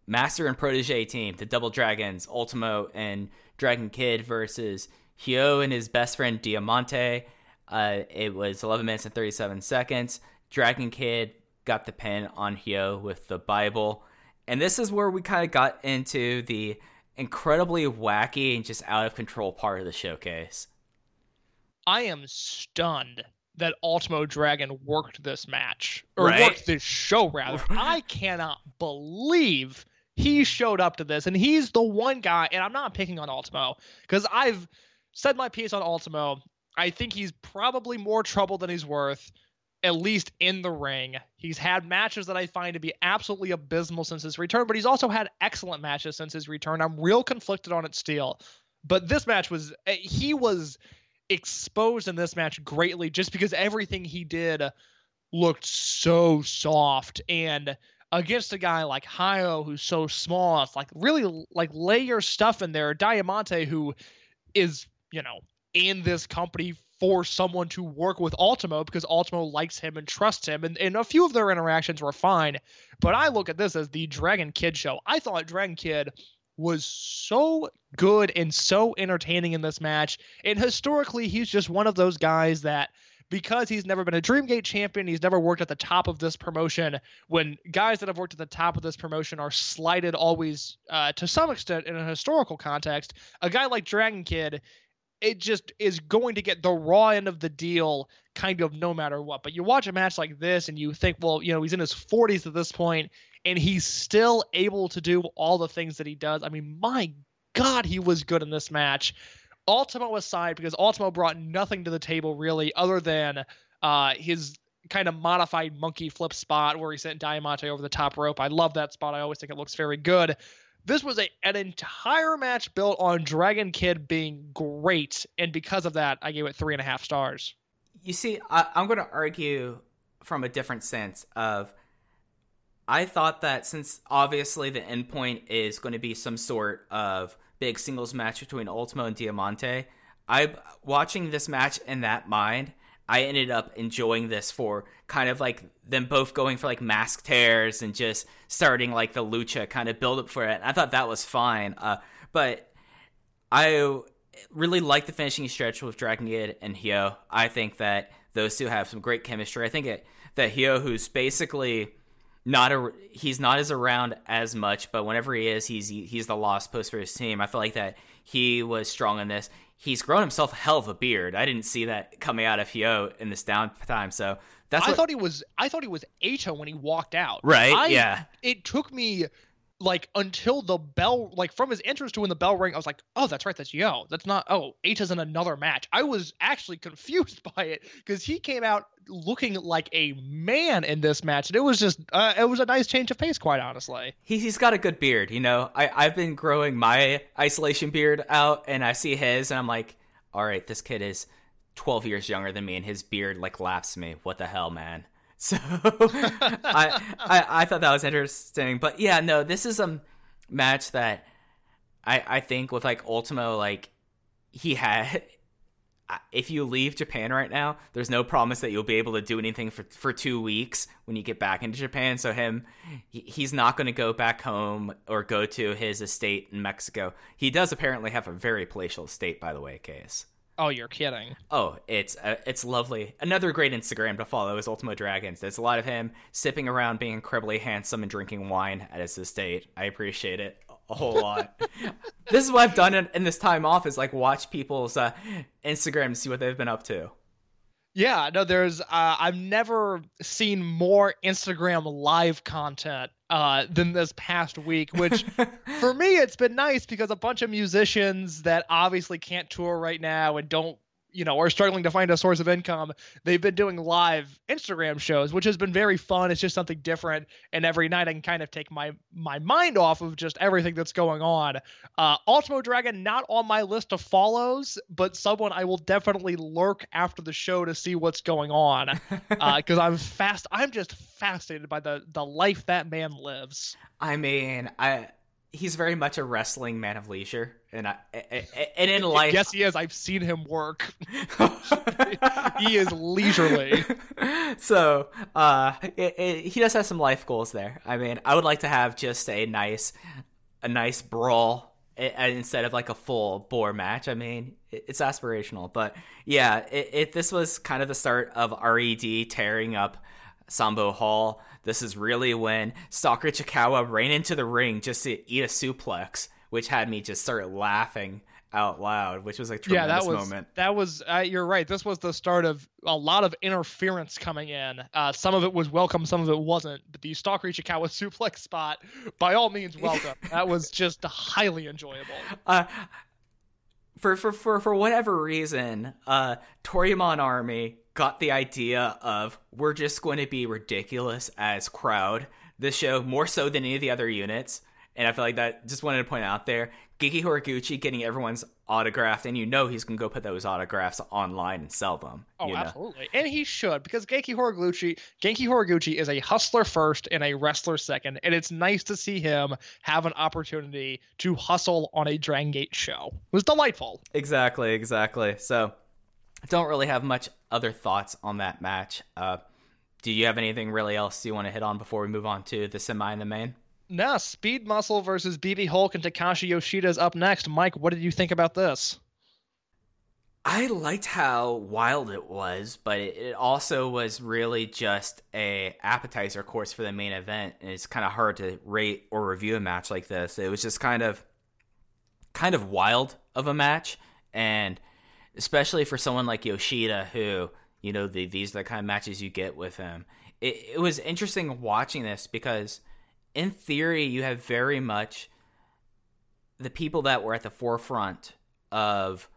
Master and Protege team, the Double Dragons, Ultimo and Dragon Kid versus Hyo and his best friend Diamante. Uh, it was 11 minutes and 37 seconds. Dragon Kid got the pin on Hyo with the Bible. And this is where we kind of got into the incredibly wacky and just out of control part of the showcase. I am stunned that Ultimo Dragon worked this match or Right? worked this show rather. I cannot believe he showed up to this and he's the one guy and I'm not picking on Ultimo cuz I've said my piece on Ultimo. I think he's probably more trouble than he's worth at least in the ring. He's had matches that I find to be absolutely abysmal since his return, but he's also had excellent matches since his return. I'm real conflicted on it still. But this match was eh, he was exposed in this match greatly just because everything he did looked so soft and against a guy like Hyo who's so small it's like really like lay your stuff in there Diamante who is you know in this company for someone to work with Ultimo because Ultimo likes him and trusts him and, and a few of their interactions were fine but I look at this as the Dragon Kid show I thought Dragon Kid was so good and so entertaining in this match. And historically, he's just one of those guys that because he's never been a Dreamgate champion, he's never worked at the top of this promotion. When guys that have worked at the top of this promotion are slighted always uh, to some extent in a historical context, a guy like Dragon Kid, it just is going to get the raw end of the deal kind of no matter what. But you watch a match like this and you think, well, you know, he's in his 40s at this point and he's still able to do all the things that he does. I mean, my God, he was good in this match. Ultimo aside, because Ultimo brought nothing to the table really, other than uh, his kind of modified monkey flip spot where he sent Diamante over the top rope. I love that spot. I always think it looks very good. This was a an entire match built on Dragon Kid being great, and because of that, I gave it three and a half stars. You see, I, I'm going to argue from a different sense of I thought that since obviously the endpoint is going to be some sort of big singles match between Ultimo and Diamante, I watching this match in that mind, I ended up enjoying this for kind of like them both going for like mask tears and just starting like the lucha kind of build up for it. I thought that was fine, uh, but I really like the finishing stretch with Dragon Kid and Hyo. I think that those two have some great chemistry. I think it, that Hyo, who's basically not a he's not as around as much, but whenever he is, he's he's the lost post for his team. I feel like that he was strong in this. He's grown himself a hell of a beard. I didn't see that coming out of Hyo in this downtime. So that's I what, thought he was I thought he was Eita when he walked out. Right, I- yeah. It took me like until the bell like from his entrance to when the bell rang, I was like, oh, that's right, that's Yo. That's not oh, Eita's in another match. I was actually confused by it because he came out looking like a man in this match, and it was just uh, it was a nice change of pace, quite honestly. He, he's got a good beard, you know. I, I've been growing my isolation beard out, and I see his, and I'm like, all right, this kid is 12 years younger than me, and his beard like laughs me. What the hell, man? So I, I I thought that was interesting, but yeah, no, this is a match that I I think with like Ultimo, like he had. If you leave Japan right now, there's no promise that you'll be able to do anything for for two weeks when you get back into Japan. So him, he, he's not going to go back home or go to his estate in Mexico. He does apparently have a very palatial estate, by the way, case. Oh, you're kidding. Oh, it's uh, it's lovely. Another great Instagram to follow is Ultimo Dragons. There's a lot of him sipping around, being incredibly handsome, and drinking wine at his estate. I appreciate it a whole lot. this is what I've done in, in this time off is like watch people's uh, Instagram and see what they've been up to. Yeah, no, there's uh, I've never seen more Instagram live content uh, than this past week, which for me it's been nice because a bunch of musicians that obviously can't tour right now and don't you know are struggling to find a source of income they've been doing live instagram shows which has been very fun. It's just something different. And every night i can kind of take my my mind off of just everything that's going on. Uh ultimo dragon not on my list of follows but someone i will definitely lurk after the show to see what's going on. Because i'm fast i'm just fascinated by the the life that man lives. I mean, I he's very much a wrestling man of leisure, and I, and in life, yes he is. I've seen him work. He is leisurely. So uh it, it, he does have some life goals there. I mean i would like to have just a nice a nice brawl instead of like a full bore match. I mean it's aspirational but yeah it, it this was kind of the start of red tearing up sanbo hall. This is really when stalker ichikawa ran into the ring just to eat a suplex which had me just start laughing out loud which was a yeah that was moment. that was uh, you're right. This was the start of a lot of interference coming in. Uh, some of it was welcome some of it wasn't. But the stalker ichikawa suplex spot by all means welcome. That was just highly enjoyable. Uh, for for for for whatever reason, uh, Toryumon Army got the idea of we're just going to be ridiculous as crowd this show more so than any of the other units, and I feel like that just wanted to point out there. Genki Horiguchi getting everyone's autographed, and you know he's gonna go put those autographs online and sell them. oh you know? absolutely and he should because genki horiguchi genki horiguchi is a hustler first and a wrestler second and it's nice to see him have an opportunity to hustle on a dragon gate show it was delightful Exactly, exactly. So, don't really have much other thoughts on that match. Uh, do you have anything really else you want to hit on before we move on to the semi and the main? now speed muscle versus bb hulk and takashi yoshida is up next mike what did you think about this I liked how wild it was, but it it also was really just a appetizer course for the main event, and it's kind of hard to rate or review a match like this. It was just kind of, kind of wild of a match, and especially for someone like Yoshida, who you know the, these are the kind of matches you get with him. It, it was interesting watching this because, in theory, you have very much the people that were at the forefront of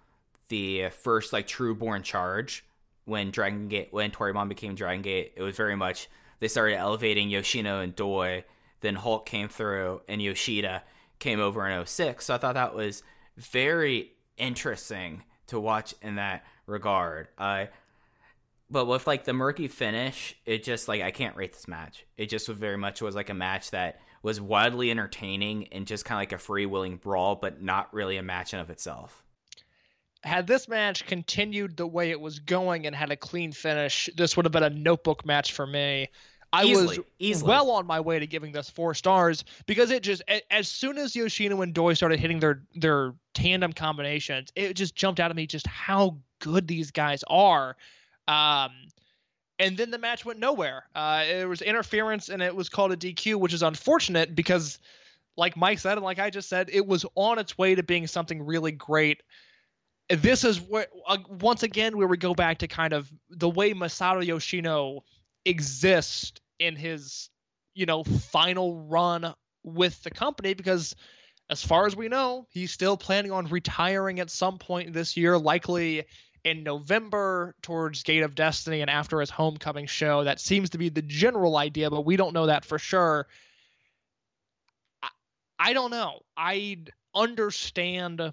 the first like true born charge when Dragon Gate when Toryumon became Dragon Gate, it was very much they started elevating Yoshino and Doi. Then Hulk came through and Yoshida came over in 06. So I thought that was very interesting to watch in that regard. I but with like the murky finish, it just like I can't rate this match. It just was very much was like a match that was wildly entertaining and just kind of like a freewheeling brawl, but not really a match in of itself. Had this match continued the way it was going and had a clean finish, this would have been a notebook match for me. I Easily, was easily. well on my way to giving this four stars because it just as soon as Yoshino and Doi started hitting their their tandem combinations, it just jumped out at me just how good these guys are. Um, and then the match went nowhere. Uh, it was interference and it was called a DQ, which is unfortunate because, like Mike said and like I just said, it was on its way to being something really great. This is where uh, once again where we go back to kind of the way Masato Yoshino exists in his you know final run with the company because as far as we know he's still planning on retiring at some point this year likely in November towards Gate of Destiny and after his homecoming show. That seems to be the general idea but we don't know that for sure. I, I don't know. I understand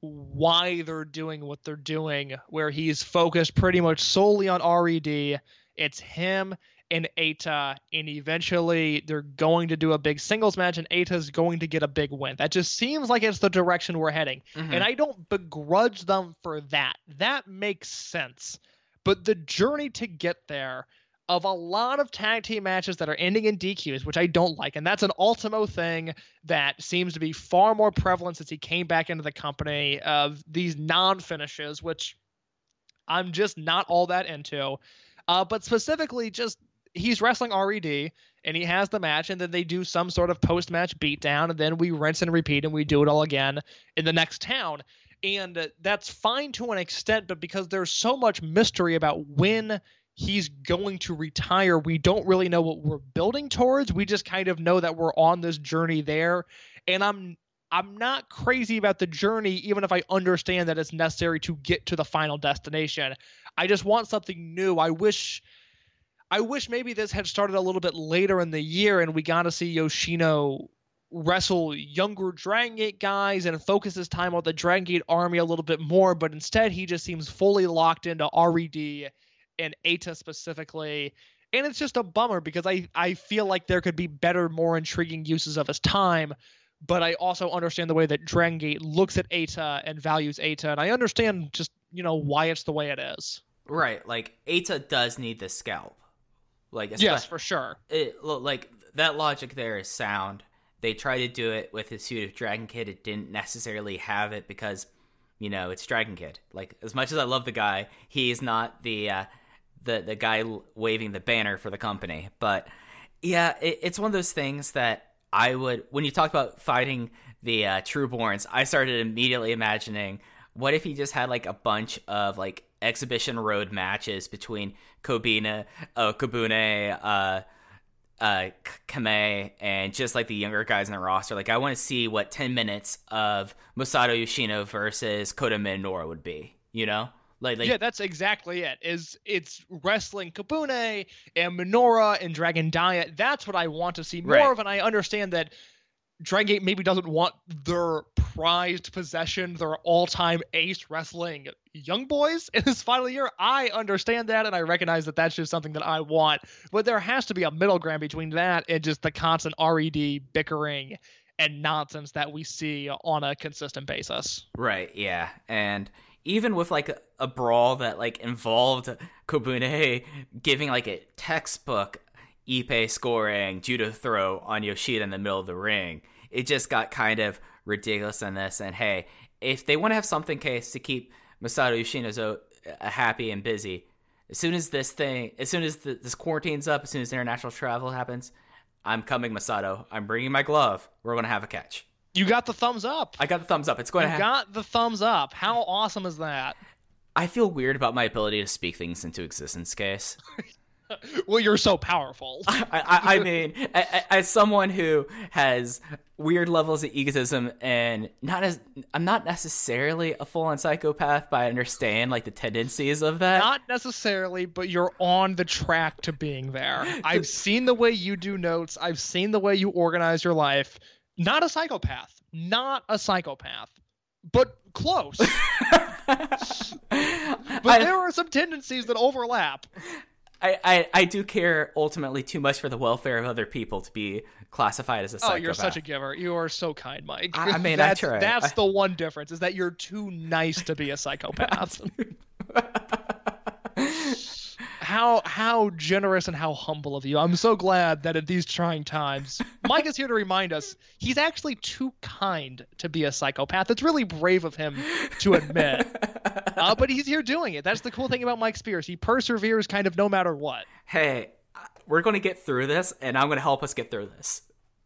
why they're doing what they're doing where he's focused pretty much solely on RED it's him and Eita, and eventually they're going to do a big singles match, and Eita's going to get a big win. That just seems like it's the direction we're heading. And I don't begrudge them for that. That makes sense. But the journey to get there of a lot of tag team matches that are ending in DQs, which I don't like, and that's an Ultimo thing that seems to be far more prevalent since he came back into the company of these non finishes, which I'm just not all that into. Uh, but specifically, just he's wrestling RED and he has the match, and then they do some sort of post match beatdown, and then we rinse and repeat and we do it all again in the next town. And uh, that's fine to an extent, but because there's so much mystery about when he's going to retire, we don't really know what we're building towards. We just kind of know that we're on this journey there. And I'm I'm not crazy about the journey, even if I understand that it's necessary to get to the final destination. I just want something new. I wish I wish maybe this had started a little bit later in the year and we got to see Yoshino wrestle younger Dragon Gate guys and focus his time on the Dragon Gate army a little bit more, but instead he just seems fully locked into RED and Eita specifically. And it's just a bummer because I, I feel like there could be better, more intriguing uses of his time. But I also understand the way that Dragon Gate looks at Eita and values Eita, and I understand just, you know, why it's the way it is. Right, like Eita does need the scalp. Like Yes, for sure. it like that logic there is sound. They tried to do it with his suit of Dragon Kid. It didn't necessarily have it because, you know, it's Dragon Kid. Like as much as I love the guy, he's not the uh, the the guy waving the banner for the company. But yeah, it, it's one of those things that I would when you talk about fighting the uh, Trueborns, I started immediately imagining what if he just had like a bunch of like exhibition road matches between Kobina, uh, Kabune, uh, uh, Kame, and just like the younger guys in the roster. Like, I want to see what 10 minutes of Masato Yoshino versus Kota Minoura would be, you know? Like, like yeah, that's exactly it. Is it's wrestling Kabune and Minora and Dragon Dia. That's what I want to see more Right. of, and I understand that Dragon Gate maybe doesn't want their prized possession, their all-time ace wrestling young boys in this final year. I understand that, and I recognize that that's just something that I want. But there has to be a middle ground between that and just the constant RED bickering and nonsense that we see on a consistent basis. Right, yeah. And even with like a, a brawl that like involved Kobune giving like a textbook Ipe scoring judo throw on Yoshida in the middle of the ring, it just got kind of ridiculous in this. And hey, if they want to have something case to keep Masato Yoshino a, uh, happy and busy, as soon as this thing, as soon as the, this quarantine's up, as soon as international travel happens, I'm coming, Masato. I'm bringing my glove. We're gonna have a catch. You got the thumbs up. I got the thumbs up. It's going to You happen. got the thumbs up. How awesome is that? I feel weird about my ability to speak things into existence, case. well, you're so powerful. I, I, I mean, as someone who has weird levels of egotism and not as I'm not necessarily a full-on psychopath, but I understand like the tendencies of that. Not necessarily, but you're on the track to being there. I've seen the way you do notes. I've seen the way you organize your life. Not a psychopath. Not a psychopath. But close. but I- there are some tendencies that overlap. I, I, I do care ultimately too much for the welfare of other people to be classified as a Oh, you're such a giver. You are so kind, Mike. I- I mean, I that's, try. That's I- the one difference is that you're too nice to be a psychopath. how how generous and how humble of you. I'm so glad that in these trying times, Mike is here to remind us he's actually too kind to be a psychopath. It's really brave of him to admit. Uh, but he's here doing it. That's the cool thing about Mike Spears. He perseveres kind of no matter what. Hey, we're going to get through this, and I'm going to help us get through this.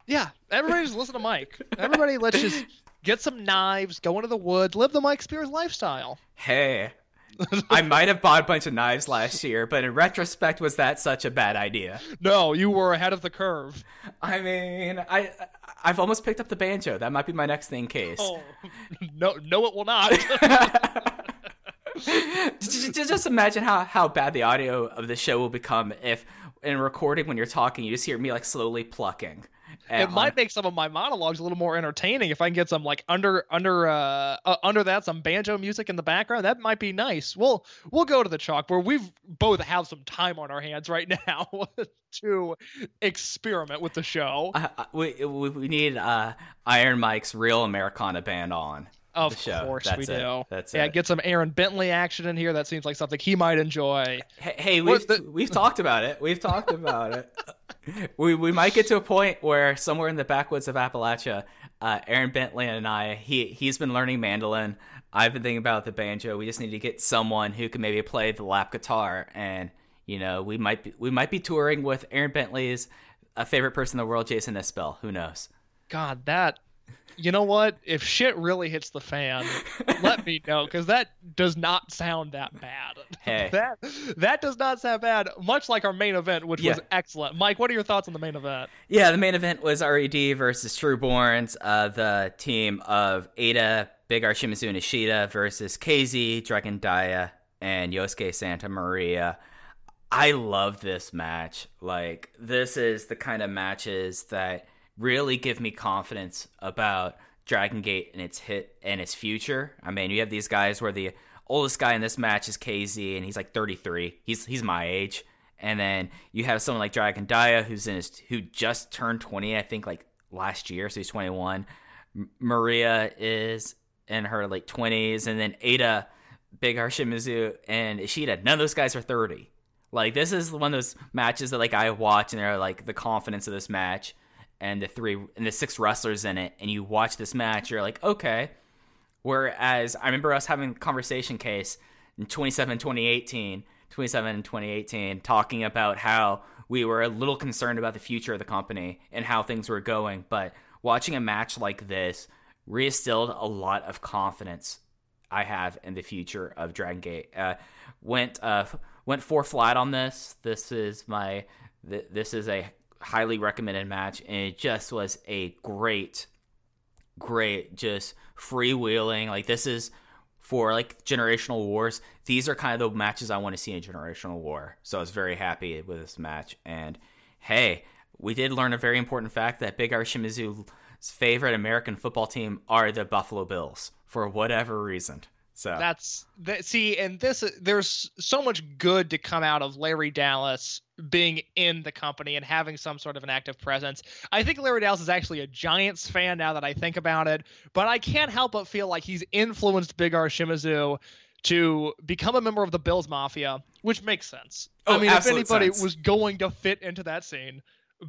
Yeah, everybody just listen to Mike. Everybody, let's just get some knives, go into the woods, live the Mike Spears lifestyle. Hey, I might have bought a bunch of knives last year, but in retrospect, was that such a bad idea? No, you were ahead of the curve. I mean, I I've almost picked up the banjo. That might be my next thing case. Oh, no, no, it will not. just, just- just imagine how, how bad the audio of the show will become if in recording when you're talking you just hear me like slowly plucking. It might on- make some of my monologues a little more entertaining if I can get some like under under uh, uh under that some banjo music in the background. That might be nice. We'll we'll go to the chalkboard. We've both have some time on our hands right now to experiment with the show. We, we we need uh, Iron Mike's real Americana band on. Of the show. course That's we it. do. That's yeah, it. get some Aaron Bentley action in here. That seems like something he might enjoy. Hey, hey we've the- we've talked about it. We've talked about it. We we might get to a point where somewhere in the backwoods of Appalachia, uh, Aaron Bentley and I he he's been learning mandolin. I've been thinking about the banjo. We just need to get someone who can maybe play the lap guitar, and you know we might be we might be touring with Aaron Bentley's a favorite person in the world, Jason Isbell. Who knows? God, that. You know what? If shit really hits the fan, let me know because that does not sound that bad. Hey. that that does not sound bad. Much like our main event, which was excellent. Mike, what are your thoughts on the main event? Yeah, the main event was RED versus Trueborns, uh, the team of Eita, Big R Shimizu and Ishida versus KZ, Dragon Dia, and Yosuke Santa Maria. I love this match. Like, this is the kind of matches that really give me confidence about Dragon Gate and its hit and its future. I mean, you have these guys where the oldest guy in this match is KZ, and he's like 33. He's he's my age. And then you have someone like Dragon Dia, who's in his who just turned 20, I think, like last year, so he's 21. M- Maria is in her late 20s, and then Eita, Big Shimizu, and Ishida. None of those guys are 30. Like this is one of those matches that like I watch, and they're like the confidence of this match, and the three and the six wrestlers in it, and you watch this match, you're like, okay. Whereas I remember us having a conversation case in 27, 2018, 27 and 2018, talking about how we were a little concerned about the future of the company and how things were going. But watching a match like this reinstilled a lot of confidence I have in the future of Dragon Gate. Uh, went uh, went four flat on this. This is my th- this is a highly recommended match, and it just was a great great just freewheeling. Like this is for like generational wars. These are kind of the matches i want to see in generational war. So i was very happy with this match. And hey we did learn a very important fact that big r shimizu's favorite american football team are the buffalo bills for whatever reason so That's that. See, and this there's so much good to come out of Larry Dallas being in the company and having some sort of an active presence. I think Larry Dallas is actually a Giants fan now that I think about it, but I can't help but feel like he's influenced Big R Shimizu to become a member of the Bills Mafia, which makes sense. Oh, I Oh, mean, if anybody sense. was going to fit into that scene,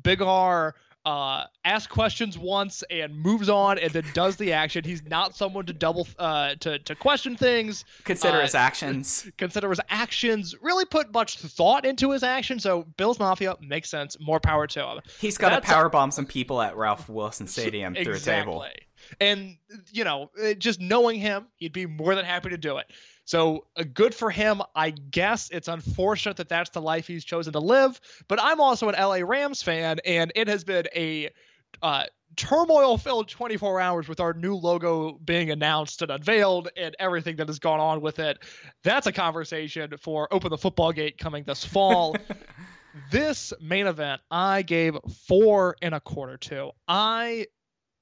Big R uh, asks questions once and moves on and then does the action. He's not someone to double uh, to to question things consider uh, his actions consider his actions, really put much thought into his actions. So Bill's Mafia makes sense. More power to him. he's got to power bomb some people at ralph wilson stadium through a table And you know, just knowing him, he'd be more than happy to do it. So uh, good for him. I guess it's unfortunate that that's the life he's chosen to live. But I'm also an LA Rams fan, and it has been a uh, turmoil filled 24 hours with our new logo being announced and unveiled and everything that has gone on with it. That's a conversation for Open the Football Gate coming this fall. this main event, I gave four and a quarter to. I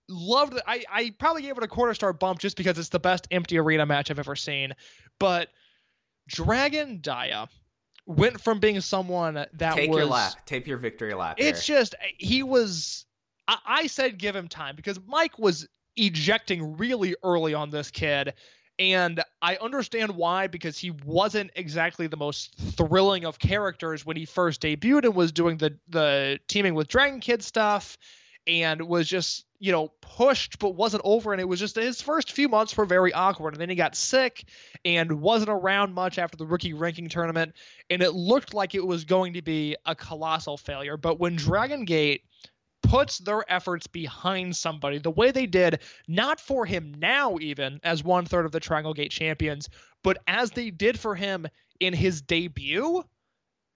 loved it. I, I probably gave it a quarter star bump just because it's the best empty arena match I've ever seen. But Dragon Dia went from being someone that Take was your lap. Take your victory lap. it's here. just he was. I, I said give him time because Mike was ejecting really early on this kid, and I understand why because he wasn't exactly the most thrilling of characters when he first debuted and was doing the the teaming with Dragon Kid stuff, and was just you know pushed but wasn't over. And it was just his first few months were very awkward. And then he got sick and wasn't around much after the rookie ranking tournament. And it looked like it was going to be a colossal failure. But when dragon gate puts their efforts behind somebody the way they did not for him now even as one third of the triangle gate champions but as they did for him in his debut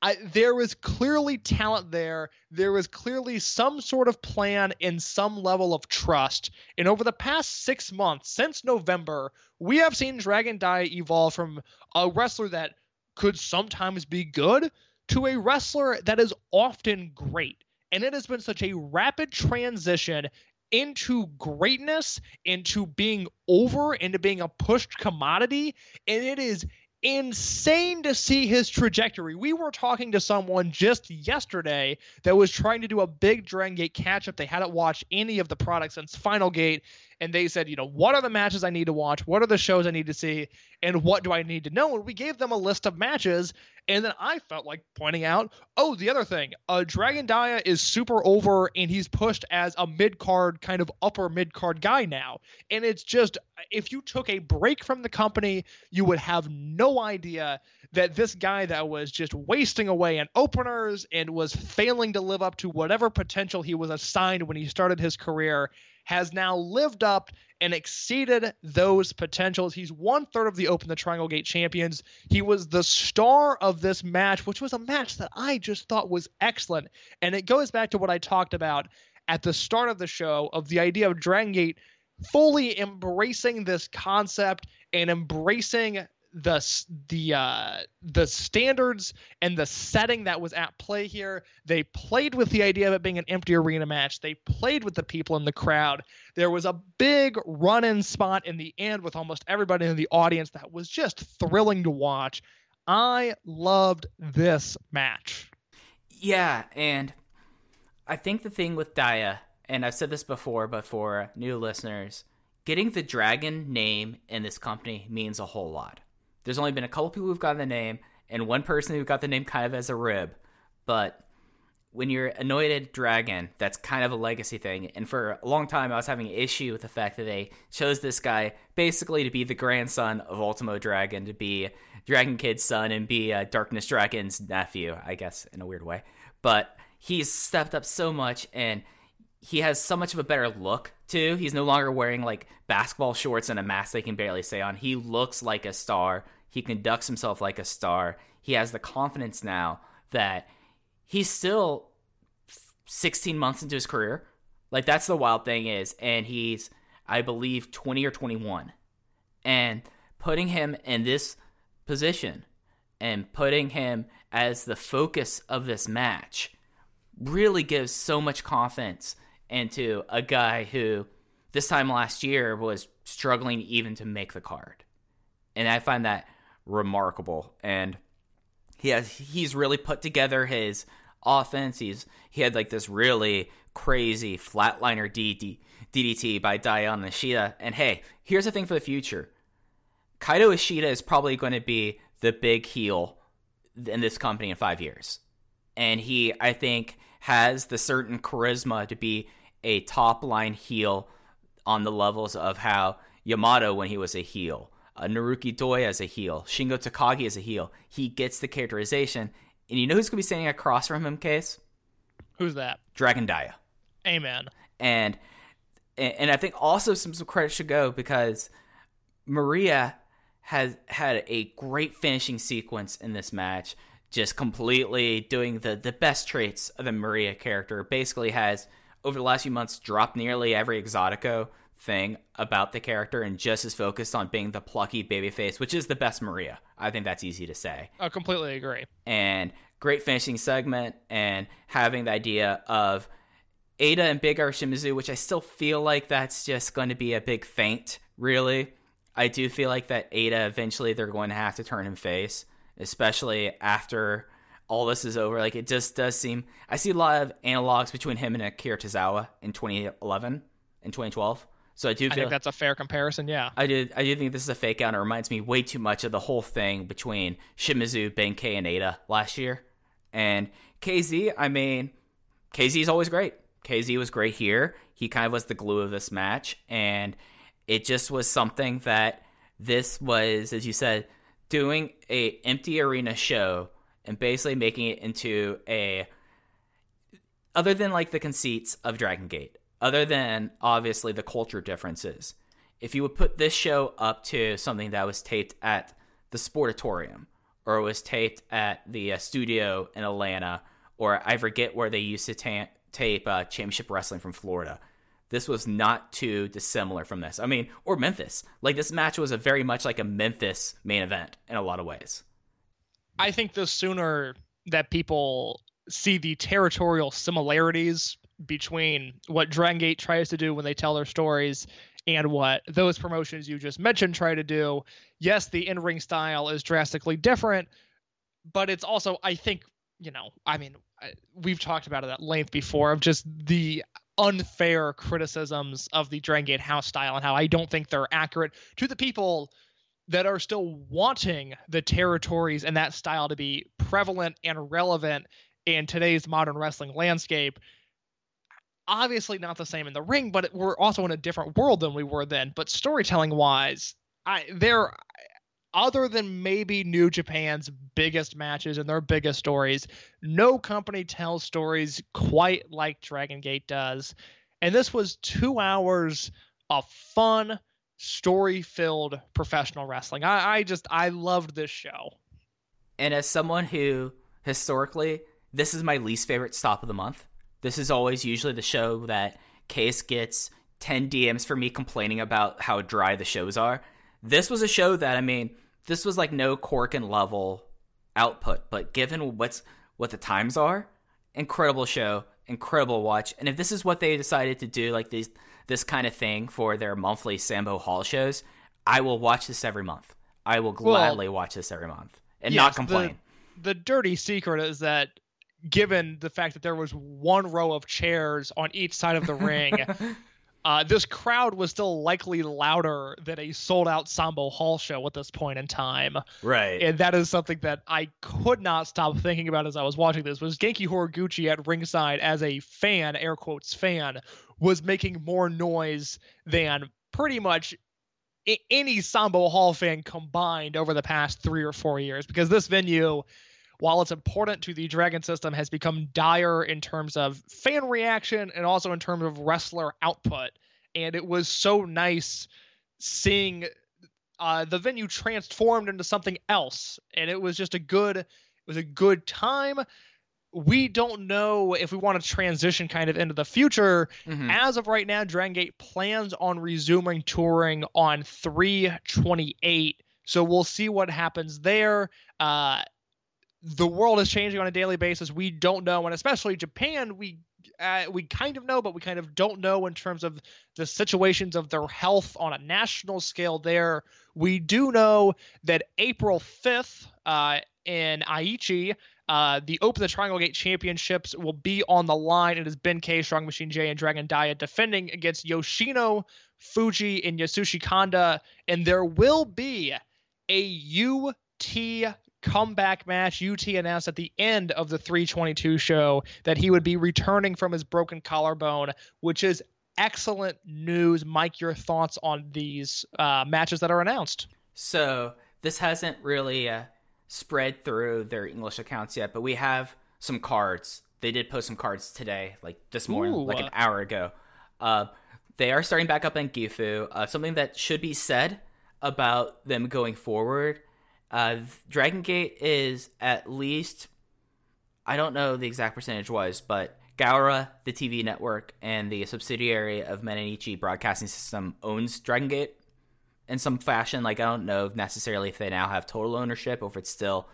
I, there was clearly talent there. There was clearly some sort of plan and some level of trust. And over the past six months, since November, we have seen Dragon Dia evolve from a wrestler that could sometimes be good to a wrestler that is often great. And it has been such a rapid transition into greatness, into being over, into being a pushed commodity. And it is insane to see his trajectory. We were talking to someone just yesterday that was trying to do a big Dragon Gate catch up. They hadn't watched any of the products since Final Gate, and they said, you know, what are the matches I need to watch? What are the shows I need to see? And what do I need to know? And we gave them a list of matches, and then I felt like pointing out, oh, the other thing, uh, Dragon Dia is super over, and he's pushed as a mid card, kind of upper mid card guy now. And it's just, if you took a break from the company, you would have no idea that this guy that was just wasting away in openers and was failing to live up to whatever potential he was assigned when he started his career has now lived up and exceeded those potentials. He's one third of the Open the Triangle Gate champions. He was the star of this match, which was a match that I just thought was excellent. And it goes back to what I talked about at the start of the show of the idea of Dragon Gate fully embracing this concept and embracing the the uh the standards and the setting that was at play here. They played with the idea of it being an empty arena match. They played with the people in the crowd. There was a big run-in spot in the end with almost everybody in the audience that was just thrilling to watch. I loved this match. Yeah, and I think the thing with Dia, and I've said this before, but for new listeners, getting the dragon name in this company means a whole lot. There's only been a couple people who've gotten the name, and one person who got the name kind of as a rib, but when you're anointed dragon, that's kind of a legacy thing. And for a long time, I was having an issue with the fact that they chose this guy basically to be the grandson of Ultimo Dragon, to be Dragon Kid's son, and be uh, Darkness Dragon's nephew, I guess, in a weird way. But he's stepped up so much, and he has so much of a better look too. He's no longer wearing like basketball shorts and a mask they can barely stay on. He looks like a star. He conducts himself like a star. He has the confidence now that he's still 16 months into his career. Like that's the wild thing is, and he's I believe 20 or 21, and putting him in this position and putting him as the focus of this match really gives so much confidence into a guy who this time last year was struggling even to make the card. And I find that remarkable. And he has he's really put together his offense. He's he had like this really crazy flatliner DD, DDT by Dion Ishida. And hey, here's the thing for the future. Kaito Ishida is probably going to be the big heel in this company in five years. And he, I think, has the certain charisma to be a top line heel on the levels of how Yamato when he was a heel, uh, Naruki Doi as a heel, Shingo Takagi as a heel. He gets the characterization. And you know who's going to be standing across from him, Case? who's that Dragon Dia. amen and and I think also some, some credit should go because Maria has had a great finishing sequence in this match. Just completely doing the the best traits of the Maria character. Basically, has over the last few months dropped nearly every exotico thing about the character and just is focused on being the plucky babyface, which is the best Maria. I think that's easy to say I completely agree. and great finishing segment and having the idea of Eita and Big R Shimizu, which I still feel like that's just going to be a big feint, really. I do feel like that Eita eventually they're going to have to turn him face, especially after all this is over. Like it just does seem I see a lot of analogs between him and Akira Tozawa in 2011 and 2012. So I do I think that's a fair comparison. Yeah. I do I do think this is a fake out and it reminds me way too much of the whole thing between Shimizu, Benkei, and Eita last year. And KZ, I mean, KZ is always great. KZ was great here. He kind of was the glue of this match. And it just was something that this was, as you said, doing a empty arena show and basically making it into a other than like the conceits of Dragon Gate, other than obviously the culture differences, if you would put this show up to something that was taped at the Sportatorium or was taped at the uh, studio in Atlanta, or I forget where they used to ta- tape uh, Championship Wrestling from Florida, this was not too dissimilar from this. I mean, or Memphis. Like this match was a very much like a Memphis main event in a lot of ways. I think the sooner that people see the territorial similarities between what Dragon Gate tries to do when they tell their stories and what those promotions you just mentioned try to do, yes, the in ring style is drastically different, but it's also, I think, you know, I mean, we've talked about it at length before of just the unfair criticisms of the Dragon Gate house style and how I don't think they're accurate to the people that are still wanting the territories and that style to be prevalent and relevant in today's modern wrestling landscape. Obviously, not the same in the ring, but we're also in a different world than we were then. But storytelling wise, I there, other than maybe New Japan's biggest matches and their biggest stories, no company tells stories quite like Dragon Gate does. And this was two hours of fun, story filled professional wrestling. I, I just I loved this show. And as someone who historically, this is my least favorite stop of the month. This is always usually the show that Case gets 10 DMs for me complaining about how dry the shows are. This was a show that, I mean, this was like no Korakuen level output, but given what's what the times are, incredible show, incredible watch. And if this is what they decided to do, like these this kind of thing for their monthly Sanbo Hall shows, I will watch this every month. I will Well, gladly watch this every month and Yes, not the- complain. The, dirty secret is that given the fact that there was one row of chairs on each side of the ring, uh, this crowd was still likely louder than a sold out Sanbo Hall show at this point in time. right. and that is something that I could not stop thinking about as I was watching this. Was Genki Horiguchi at ringside as a fan, air quotes fan, was making more noise than pretty much any Sanbo Hall fan combined over the past three or four years? Because this venue, while it's important to the Dragon system, has become dire in terms of fan reaction and also in terms of wrestler output. And it was so nice seeing uh, the venue transformed into something else, and it was just a good, it was a good time. We don't know if we want to transition kind of into the future. Mhm. As of right now, Dragon Gate plans on resuming touring on 328. So we'll see what happens there. Uh, the world is changing on a daily basis. We don't know, and especially Japan, we uh, we kind of know, but we kind of don't know in terms of the situations of their health on a national scale. There, we do know that April fifth uh, in Aichi, uh, the Open the Triangle Gate Championships will be on the line. It is Benkei, Strong Machine J, and Dragon Dia defending against Yoshino, Fuji, and Yasushi Kanda, and there will be a UT comeback match. UT announced at the end of the 322 show that he would be returning from his broken collarbone, which is excellent news. Mike, your thoughts on these uh, matches that are announced? So this hasn't really uh, spread through their English accounts yet, but we have some cards. They did post some cards today, like this morning, Ooh. like an hour ago. Uh, they are starting back up in Gifu. Uh, something that should be said. about them going forward. Uh, Dragon Gate is at least, I don't know the exact percentage was, but Gaora, the TV network, and the subsidiary of Mainichi Broadcasting System owns Dragon Gate in some fashion. Like, I don't know necessarily if they now have total ownership or if it's still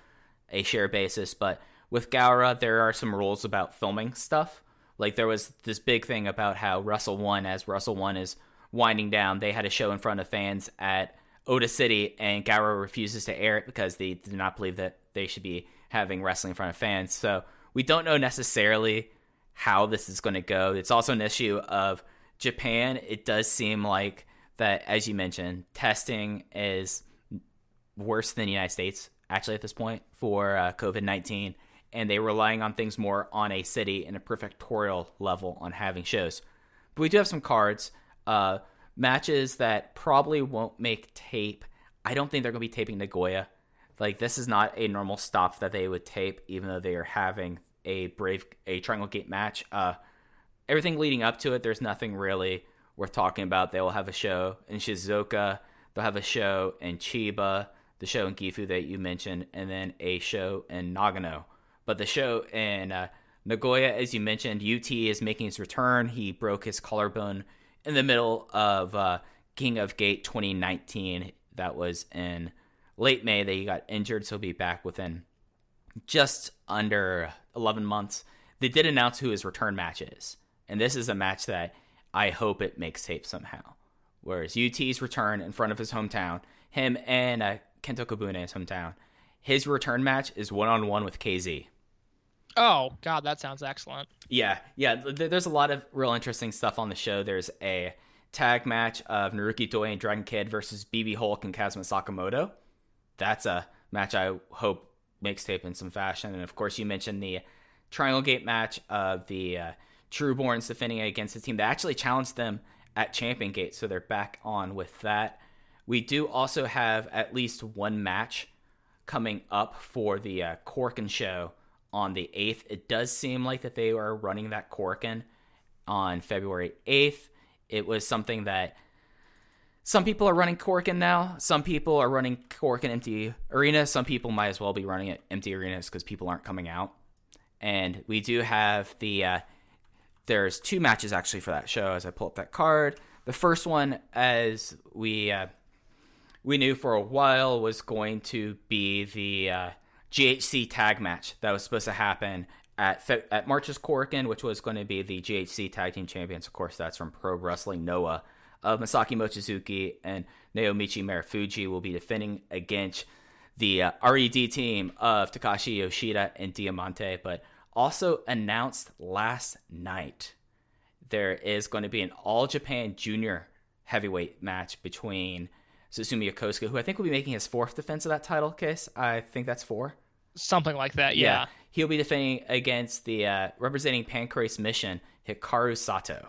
a share basis, but with Gaora, there are some rules about filming stuff. Like, there was this big thing about how Wrestle-1, as Wrestle-1 is winding down, they had a show in front of fans at Oda City, and Gaora refuses to air it because they do not believe that they should be having wrestling in front of fans. So, we don't know necessarily how this is going to go. It's also an issue of Japan. It does seem like that, as you mentioned, testing is worse than the United States actually at this point for uh, COVID 19. And they're relying on things more on a city and a prefectorial level on having shows. But we do have some cards, uh, matches that probably won't make tape. I don't think they're going to be taping Nagoya. Like, this is not a normal stop that they would tape, even though they are having a brave a triangle gate match. Uh, everything leading up to it, there's nothing really worth talking about. They will have a show in Shizuoka. They'll have a show in Chiba, the show in Gifu that you mentioned, and then a show in Nagano. But the show in uh, Nagoya, as you mentioned, UT is making his return. He broke his collarbone in the middle of uh, King of Gate 2019. That was in late May that he got injured, so he'll be back within just under 11 months. They did announce who his return match is, and this is a match that I hope it makes tape somehow. Whereas UT's return in front of his hometown, him and uh, Kento Kobune's hometown, his return match is one on one with KZ. Oh God, that sounds excellent. Yeah, yeah. th- There's a lot of real interesting stuff on the show. There's a tag match of Naruki Doi and Dragon Kid versus BB Hulk and Kazma Sakamoto. That's a match I hope makes tape in some fashion. And of course, you mentioned the Triangle Gate match of the uh, Trueborns defending against the team that actually challenged them at Champion Gate, so they're back on with that. We do also have at least one match coming up for the uh, Korakuen show on the 8th. It does seem like that they are running that Korakuen on February 8th. It was something that some people are running Korakuen now. Some people are running Korakuen empty arena. Some people might as well be running it empty arenas because people aren't coming out. And we do have the uh, there's two matches actually for that show as I pull up that card. The first one, as we uh, we knew for a while, was going to be the uh, GHC tag match that was supposed to happen at Fe- at March's Korakuen, which was going to be the GHC Tag Team Champions. Of course, that's from Pro Wrestling Noah. Of Masaki Mochizuki and Naomichi Marufuji will be defending against the uh, RED team of Takashi Yoshida and Diamante, but also announced last night there is going to be an All Japan Junior heavyweight match between Susumu Yokosuka, who I think will be making his fourth defense of that title case. I think that's four. Something like that. Yeah. He'll be defending against the uh, representing Pancrase Mission, Hikaru Sato.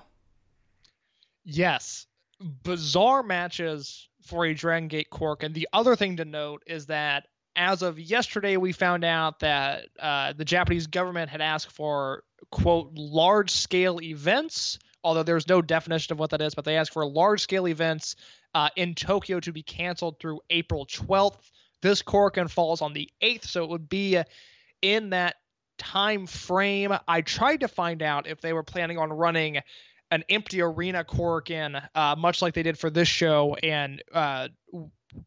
Yes. Bizarre matches for a Dragon Gate Cork. And the other thing to note is that as of yesterday, we found out that uh, the Japanese government had asked for, quote, large scale events, although there's no definition of what that is, but they asked for large scale events uh, in Tokyo to be canceled through April 12th. This Korakuen falls on the 8th, so it would be uh, in that time frame. I tried to find out if they were planning on running an empty arena Korakuen, uh, much like they did for this show, and uh,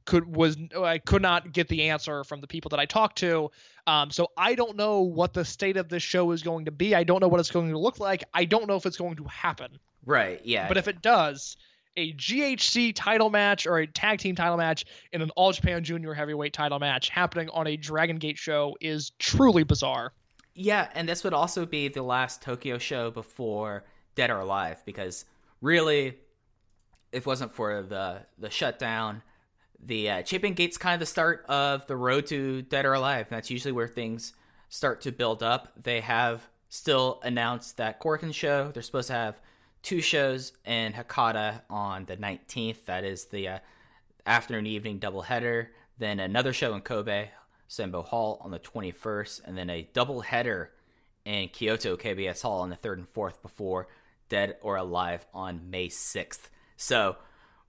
could was I could not get the answer from the people that I talked to. Um, so I don't know what the state of this show is going to be. I don't know what it's going to look like. I don't know if it's going to happen. Right. Yeah. But if it does, a GHC title match or a tag team title match in an All Japan Junior Heavyweight title match happening on a Dragon Gate show is truly bizarre. Yeah, and this would also be the last Tokyo show before Dead or Alive, because really, if it wasn't for the the shutdown, the uh, Champion Gate's kind of the start of the road to Dead or Alive. That's usually where things start to build up. They have still announced that Korakuen show. They're supposed to have two shows in Hakata on the 19th. That is the uh, afternoon evening doubleheader. Then another show in Kobe, Sanbo Hall on the 21st, and then a doubleheader in Kyoto KBS Hall on the 3rd and 4th before Dead or Alive on May 6th. So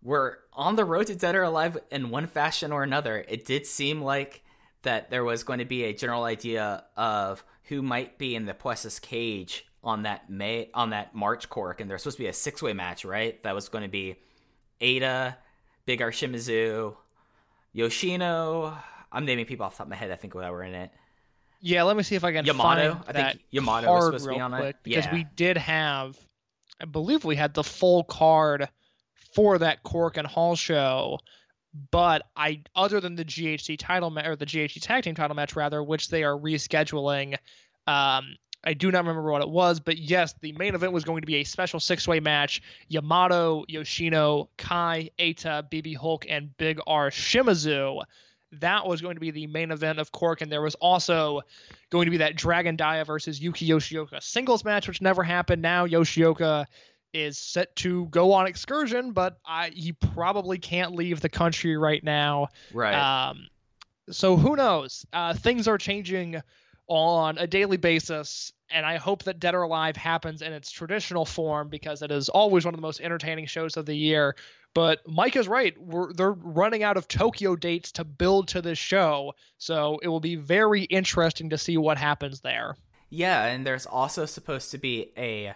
we're on the road to Dead or Alive in one fashion or another. It did seem like that there was going to be a general idea of who might be in the Puestas cage on that May on that March cork, and there's supposed to be a six way match, right? That was going to be Eita, Big R Shimizu, Yoshino. I'm naming people off the top of my head. I think that were in it. Yeah, let me see if I can Yamato? find I that think Yamato was supposed to be on it. quick, because Yeah. we did have, I believe we had the full card for that Korakuen Hall show, but I other than the GHC title ma- or the GHC tag team title match rather, which they are rescheduling. Um, I do not remember what it was, but yes, the main event was going to be a special six-way match: Yamato, Yoshino, Kai, Eita, BB Hulk, and Big R Shimizu. That was going to be the main event of Cork, and there was also going to be that Dragon Dia versus Yuki Yoshioka singles match, which never happened. Now Yoshioka is set to go on excursion, but I, he probably can't leave the country right now. Right. Um, so who knows? Uh, things are changing on a daily basis, and I hope that Dead or Alive happens in its traditional form because it is always one of the most entertaining shows of the year. But Mike is right; We're, they're running out of Tokyo dates to build to this show, so it will be very interesting to see what happens there. Yeah, and there's also supposed to be a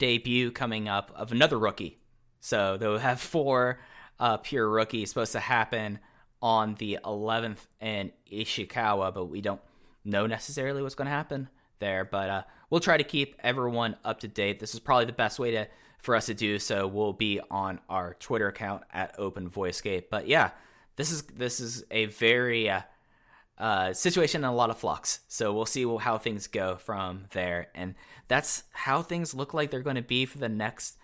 debut coming up of another rookie. So they'll have four uh, pure rookies supposed to happen on the 11th in Ishikawa, but we don't know necessarily what's going to happen there. But uh, we'll try to keep everyone up to date. This is probably the best way to for us to do so. We'll be on our Twitter account at Open Voicegate. But yeah, this is this is a very uh, uh, situation in a lot of flux. So we'll see how things go from there. And that's how things look like they're going to be for the next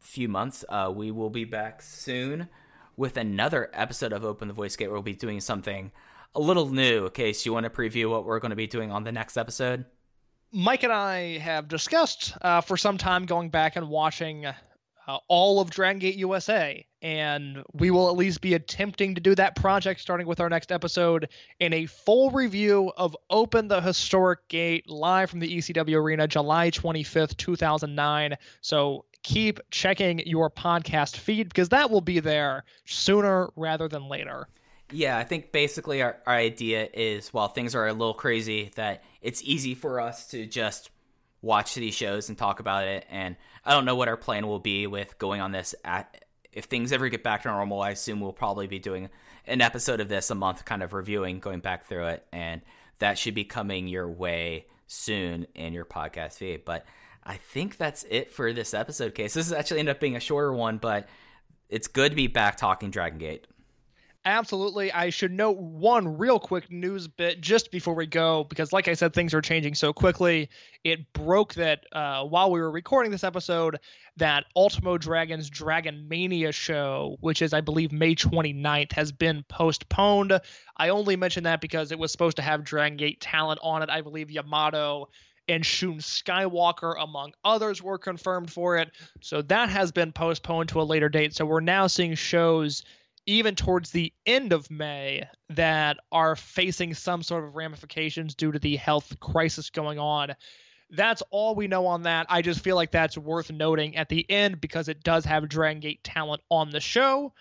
few months. Uh, we will be back soon with another episode of Open the Voice Gate where we'll be doing something a little new. Okay, so you want to preview what we're going to be doing on the next episode? Mike and I have discussed uh, for some time going back and watching uh, all of Dragon Gate USA, and we will at least be attempting to do that project starting with our next episode in a full review of Open the Historic Gate live from the ECW Arena, July 25th, 2009. So keep checking your podcast feed because that will be there sooner rather than later. Yeah, I think basically our, our idea is while things are a little crazy, that it's easy for us to just watch these shows and talk about it. And I don't know what our plan will be with going on this. At, if things ever get back to normal, I assume we'll probably be doing an episode of this a month, kind of reviewing, going back through it. And that should be coming your way soon in your podcast feed. But I think that's it for this episode case. This has actually ended up being a shorter one, but it's good to be back talking Dragon Gate. Absolutely. I should note one real quick news bit just before we go, because like I said, things are changing so quickly. It broke that uh, while we were recording this episode, that Ultimo Dragon's Dragon Mania show, which is, I believe, May 29th, has been postponed. I only mention that because it was supposed to have Dragon Gate talent on it. I believe Yamato and Shun Skywalker, among others, were confirmed for it. So that has been postponed to a later date. So we're now seeing shows even towards the end of May that are facing some sort of ramifications due to the health crisis going on. That's all we know on that. I just feel like that's worth noting at the end because it does have Dragon Gate talent on the show.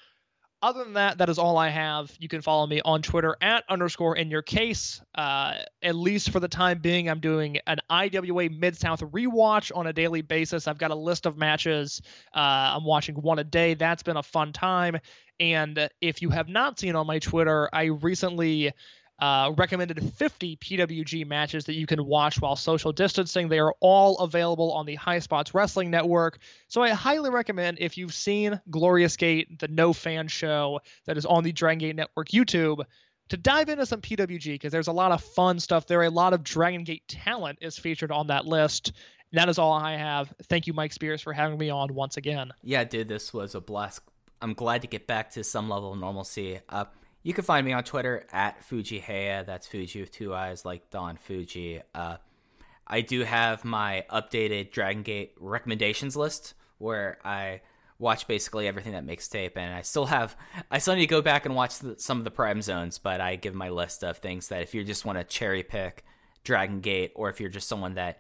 Other than that, that is all I have. You can follow me on Twitter at underscore in your case. Uh, at least for the time being, I'm doing an IWA Mid South rewatch on a daily basis. I've got a list of matches. Uh, I'm watching one a day. That's been a fun time. And if you have not seen on my Twitter, I recently uh, recommended 50 PWG matches that you can watch while social distancing. They are all available on the High Spots Wrestling Network. So I highly recommend if you've seen Glorious Gate, the no fan show that is on the Dragon Gate Network YouTube, to dive into some PWG because there's a lot of fun stuff there. A lot of Dragon Gate talent is featured on that list. And that is all I have. Thank you, Mike Spears, for having me on once again. Yeah, dude, this was a blast. I'm glad to get back to some level of normalcy. Uh, you can find me on Twitter at Fujiheya. That's Fuji with two eyes, like Don Fuji. Uh, I do have my updated Dragon Gate recommendations list where I watch basically everything that makes tape, and I still have. I still need to go back and watch the, some of the Prime Zones, but I give my list of things that if you just want to cherry pick Dragon Gate, or if you're just someone that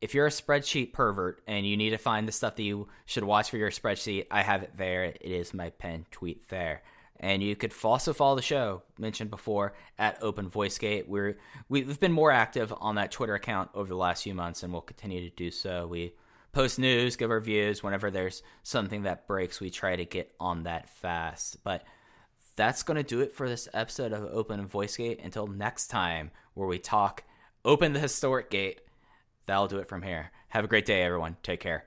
if you're a spreadsheet pervert and you need to find the stuff that you should watch for your spreadsheet, I have it there. It is my pen tweet there. And you could also follow the show mentioned before at Open VoiceGate. We're we've been more active on that Twitter account over the last few months, and we'll continue to do so. We post news, give reviews whenever there's something that breaks. We try to get on that fast. But that's going to do it for this episode of Open VoiceGate. Until next time, where we talk Open the Historic Gate. That'll do it from here. Have a great day, everyone. Take care.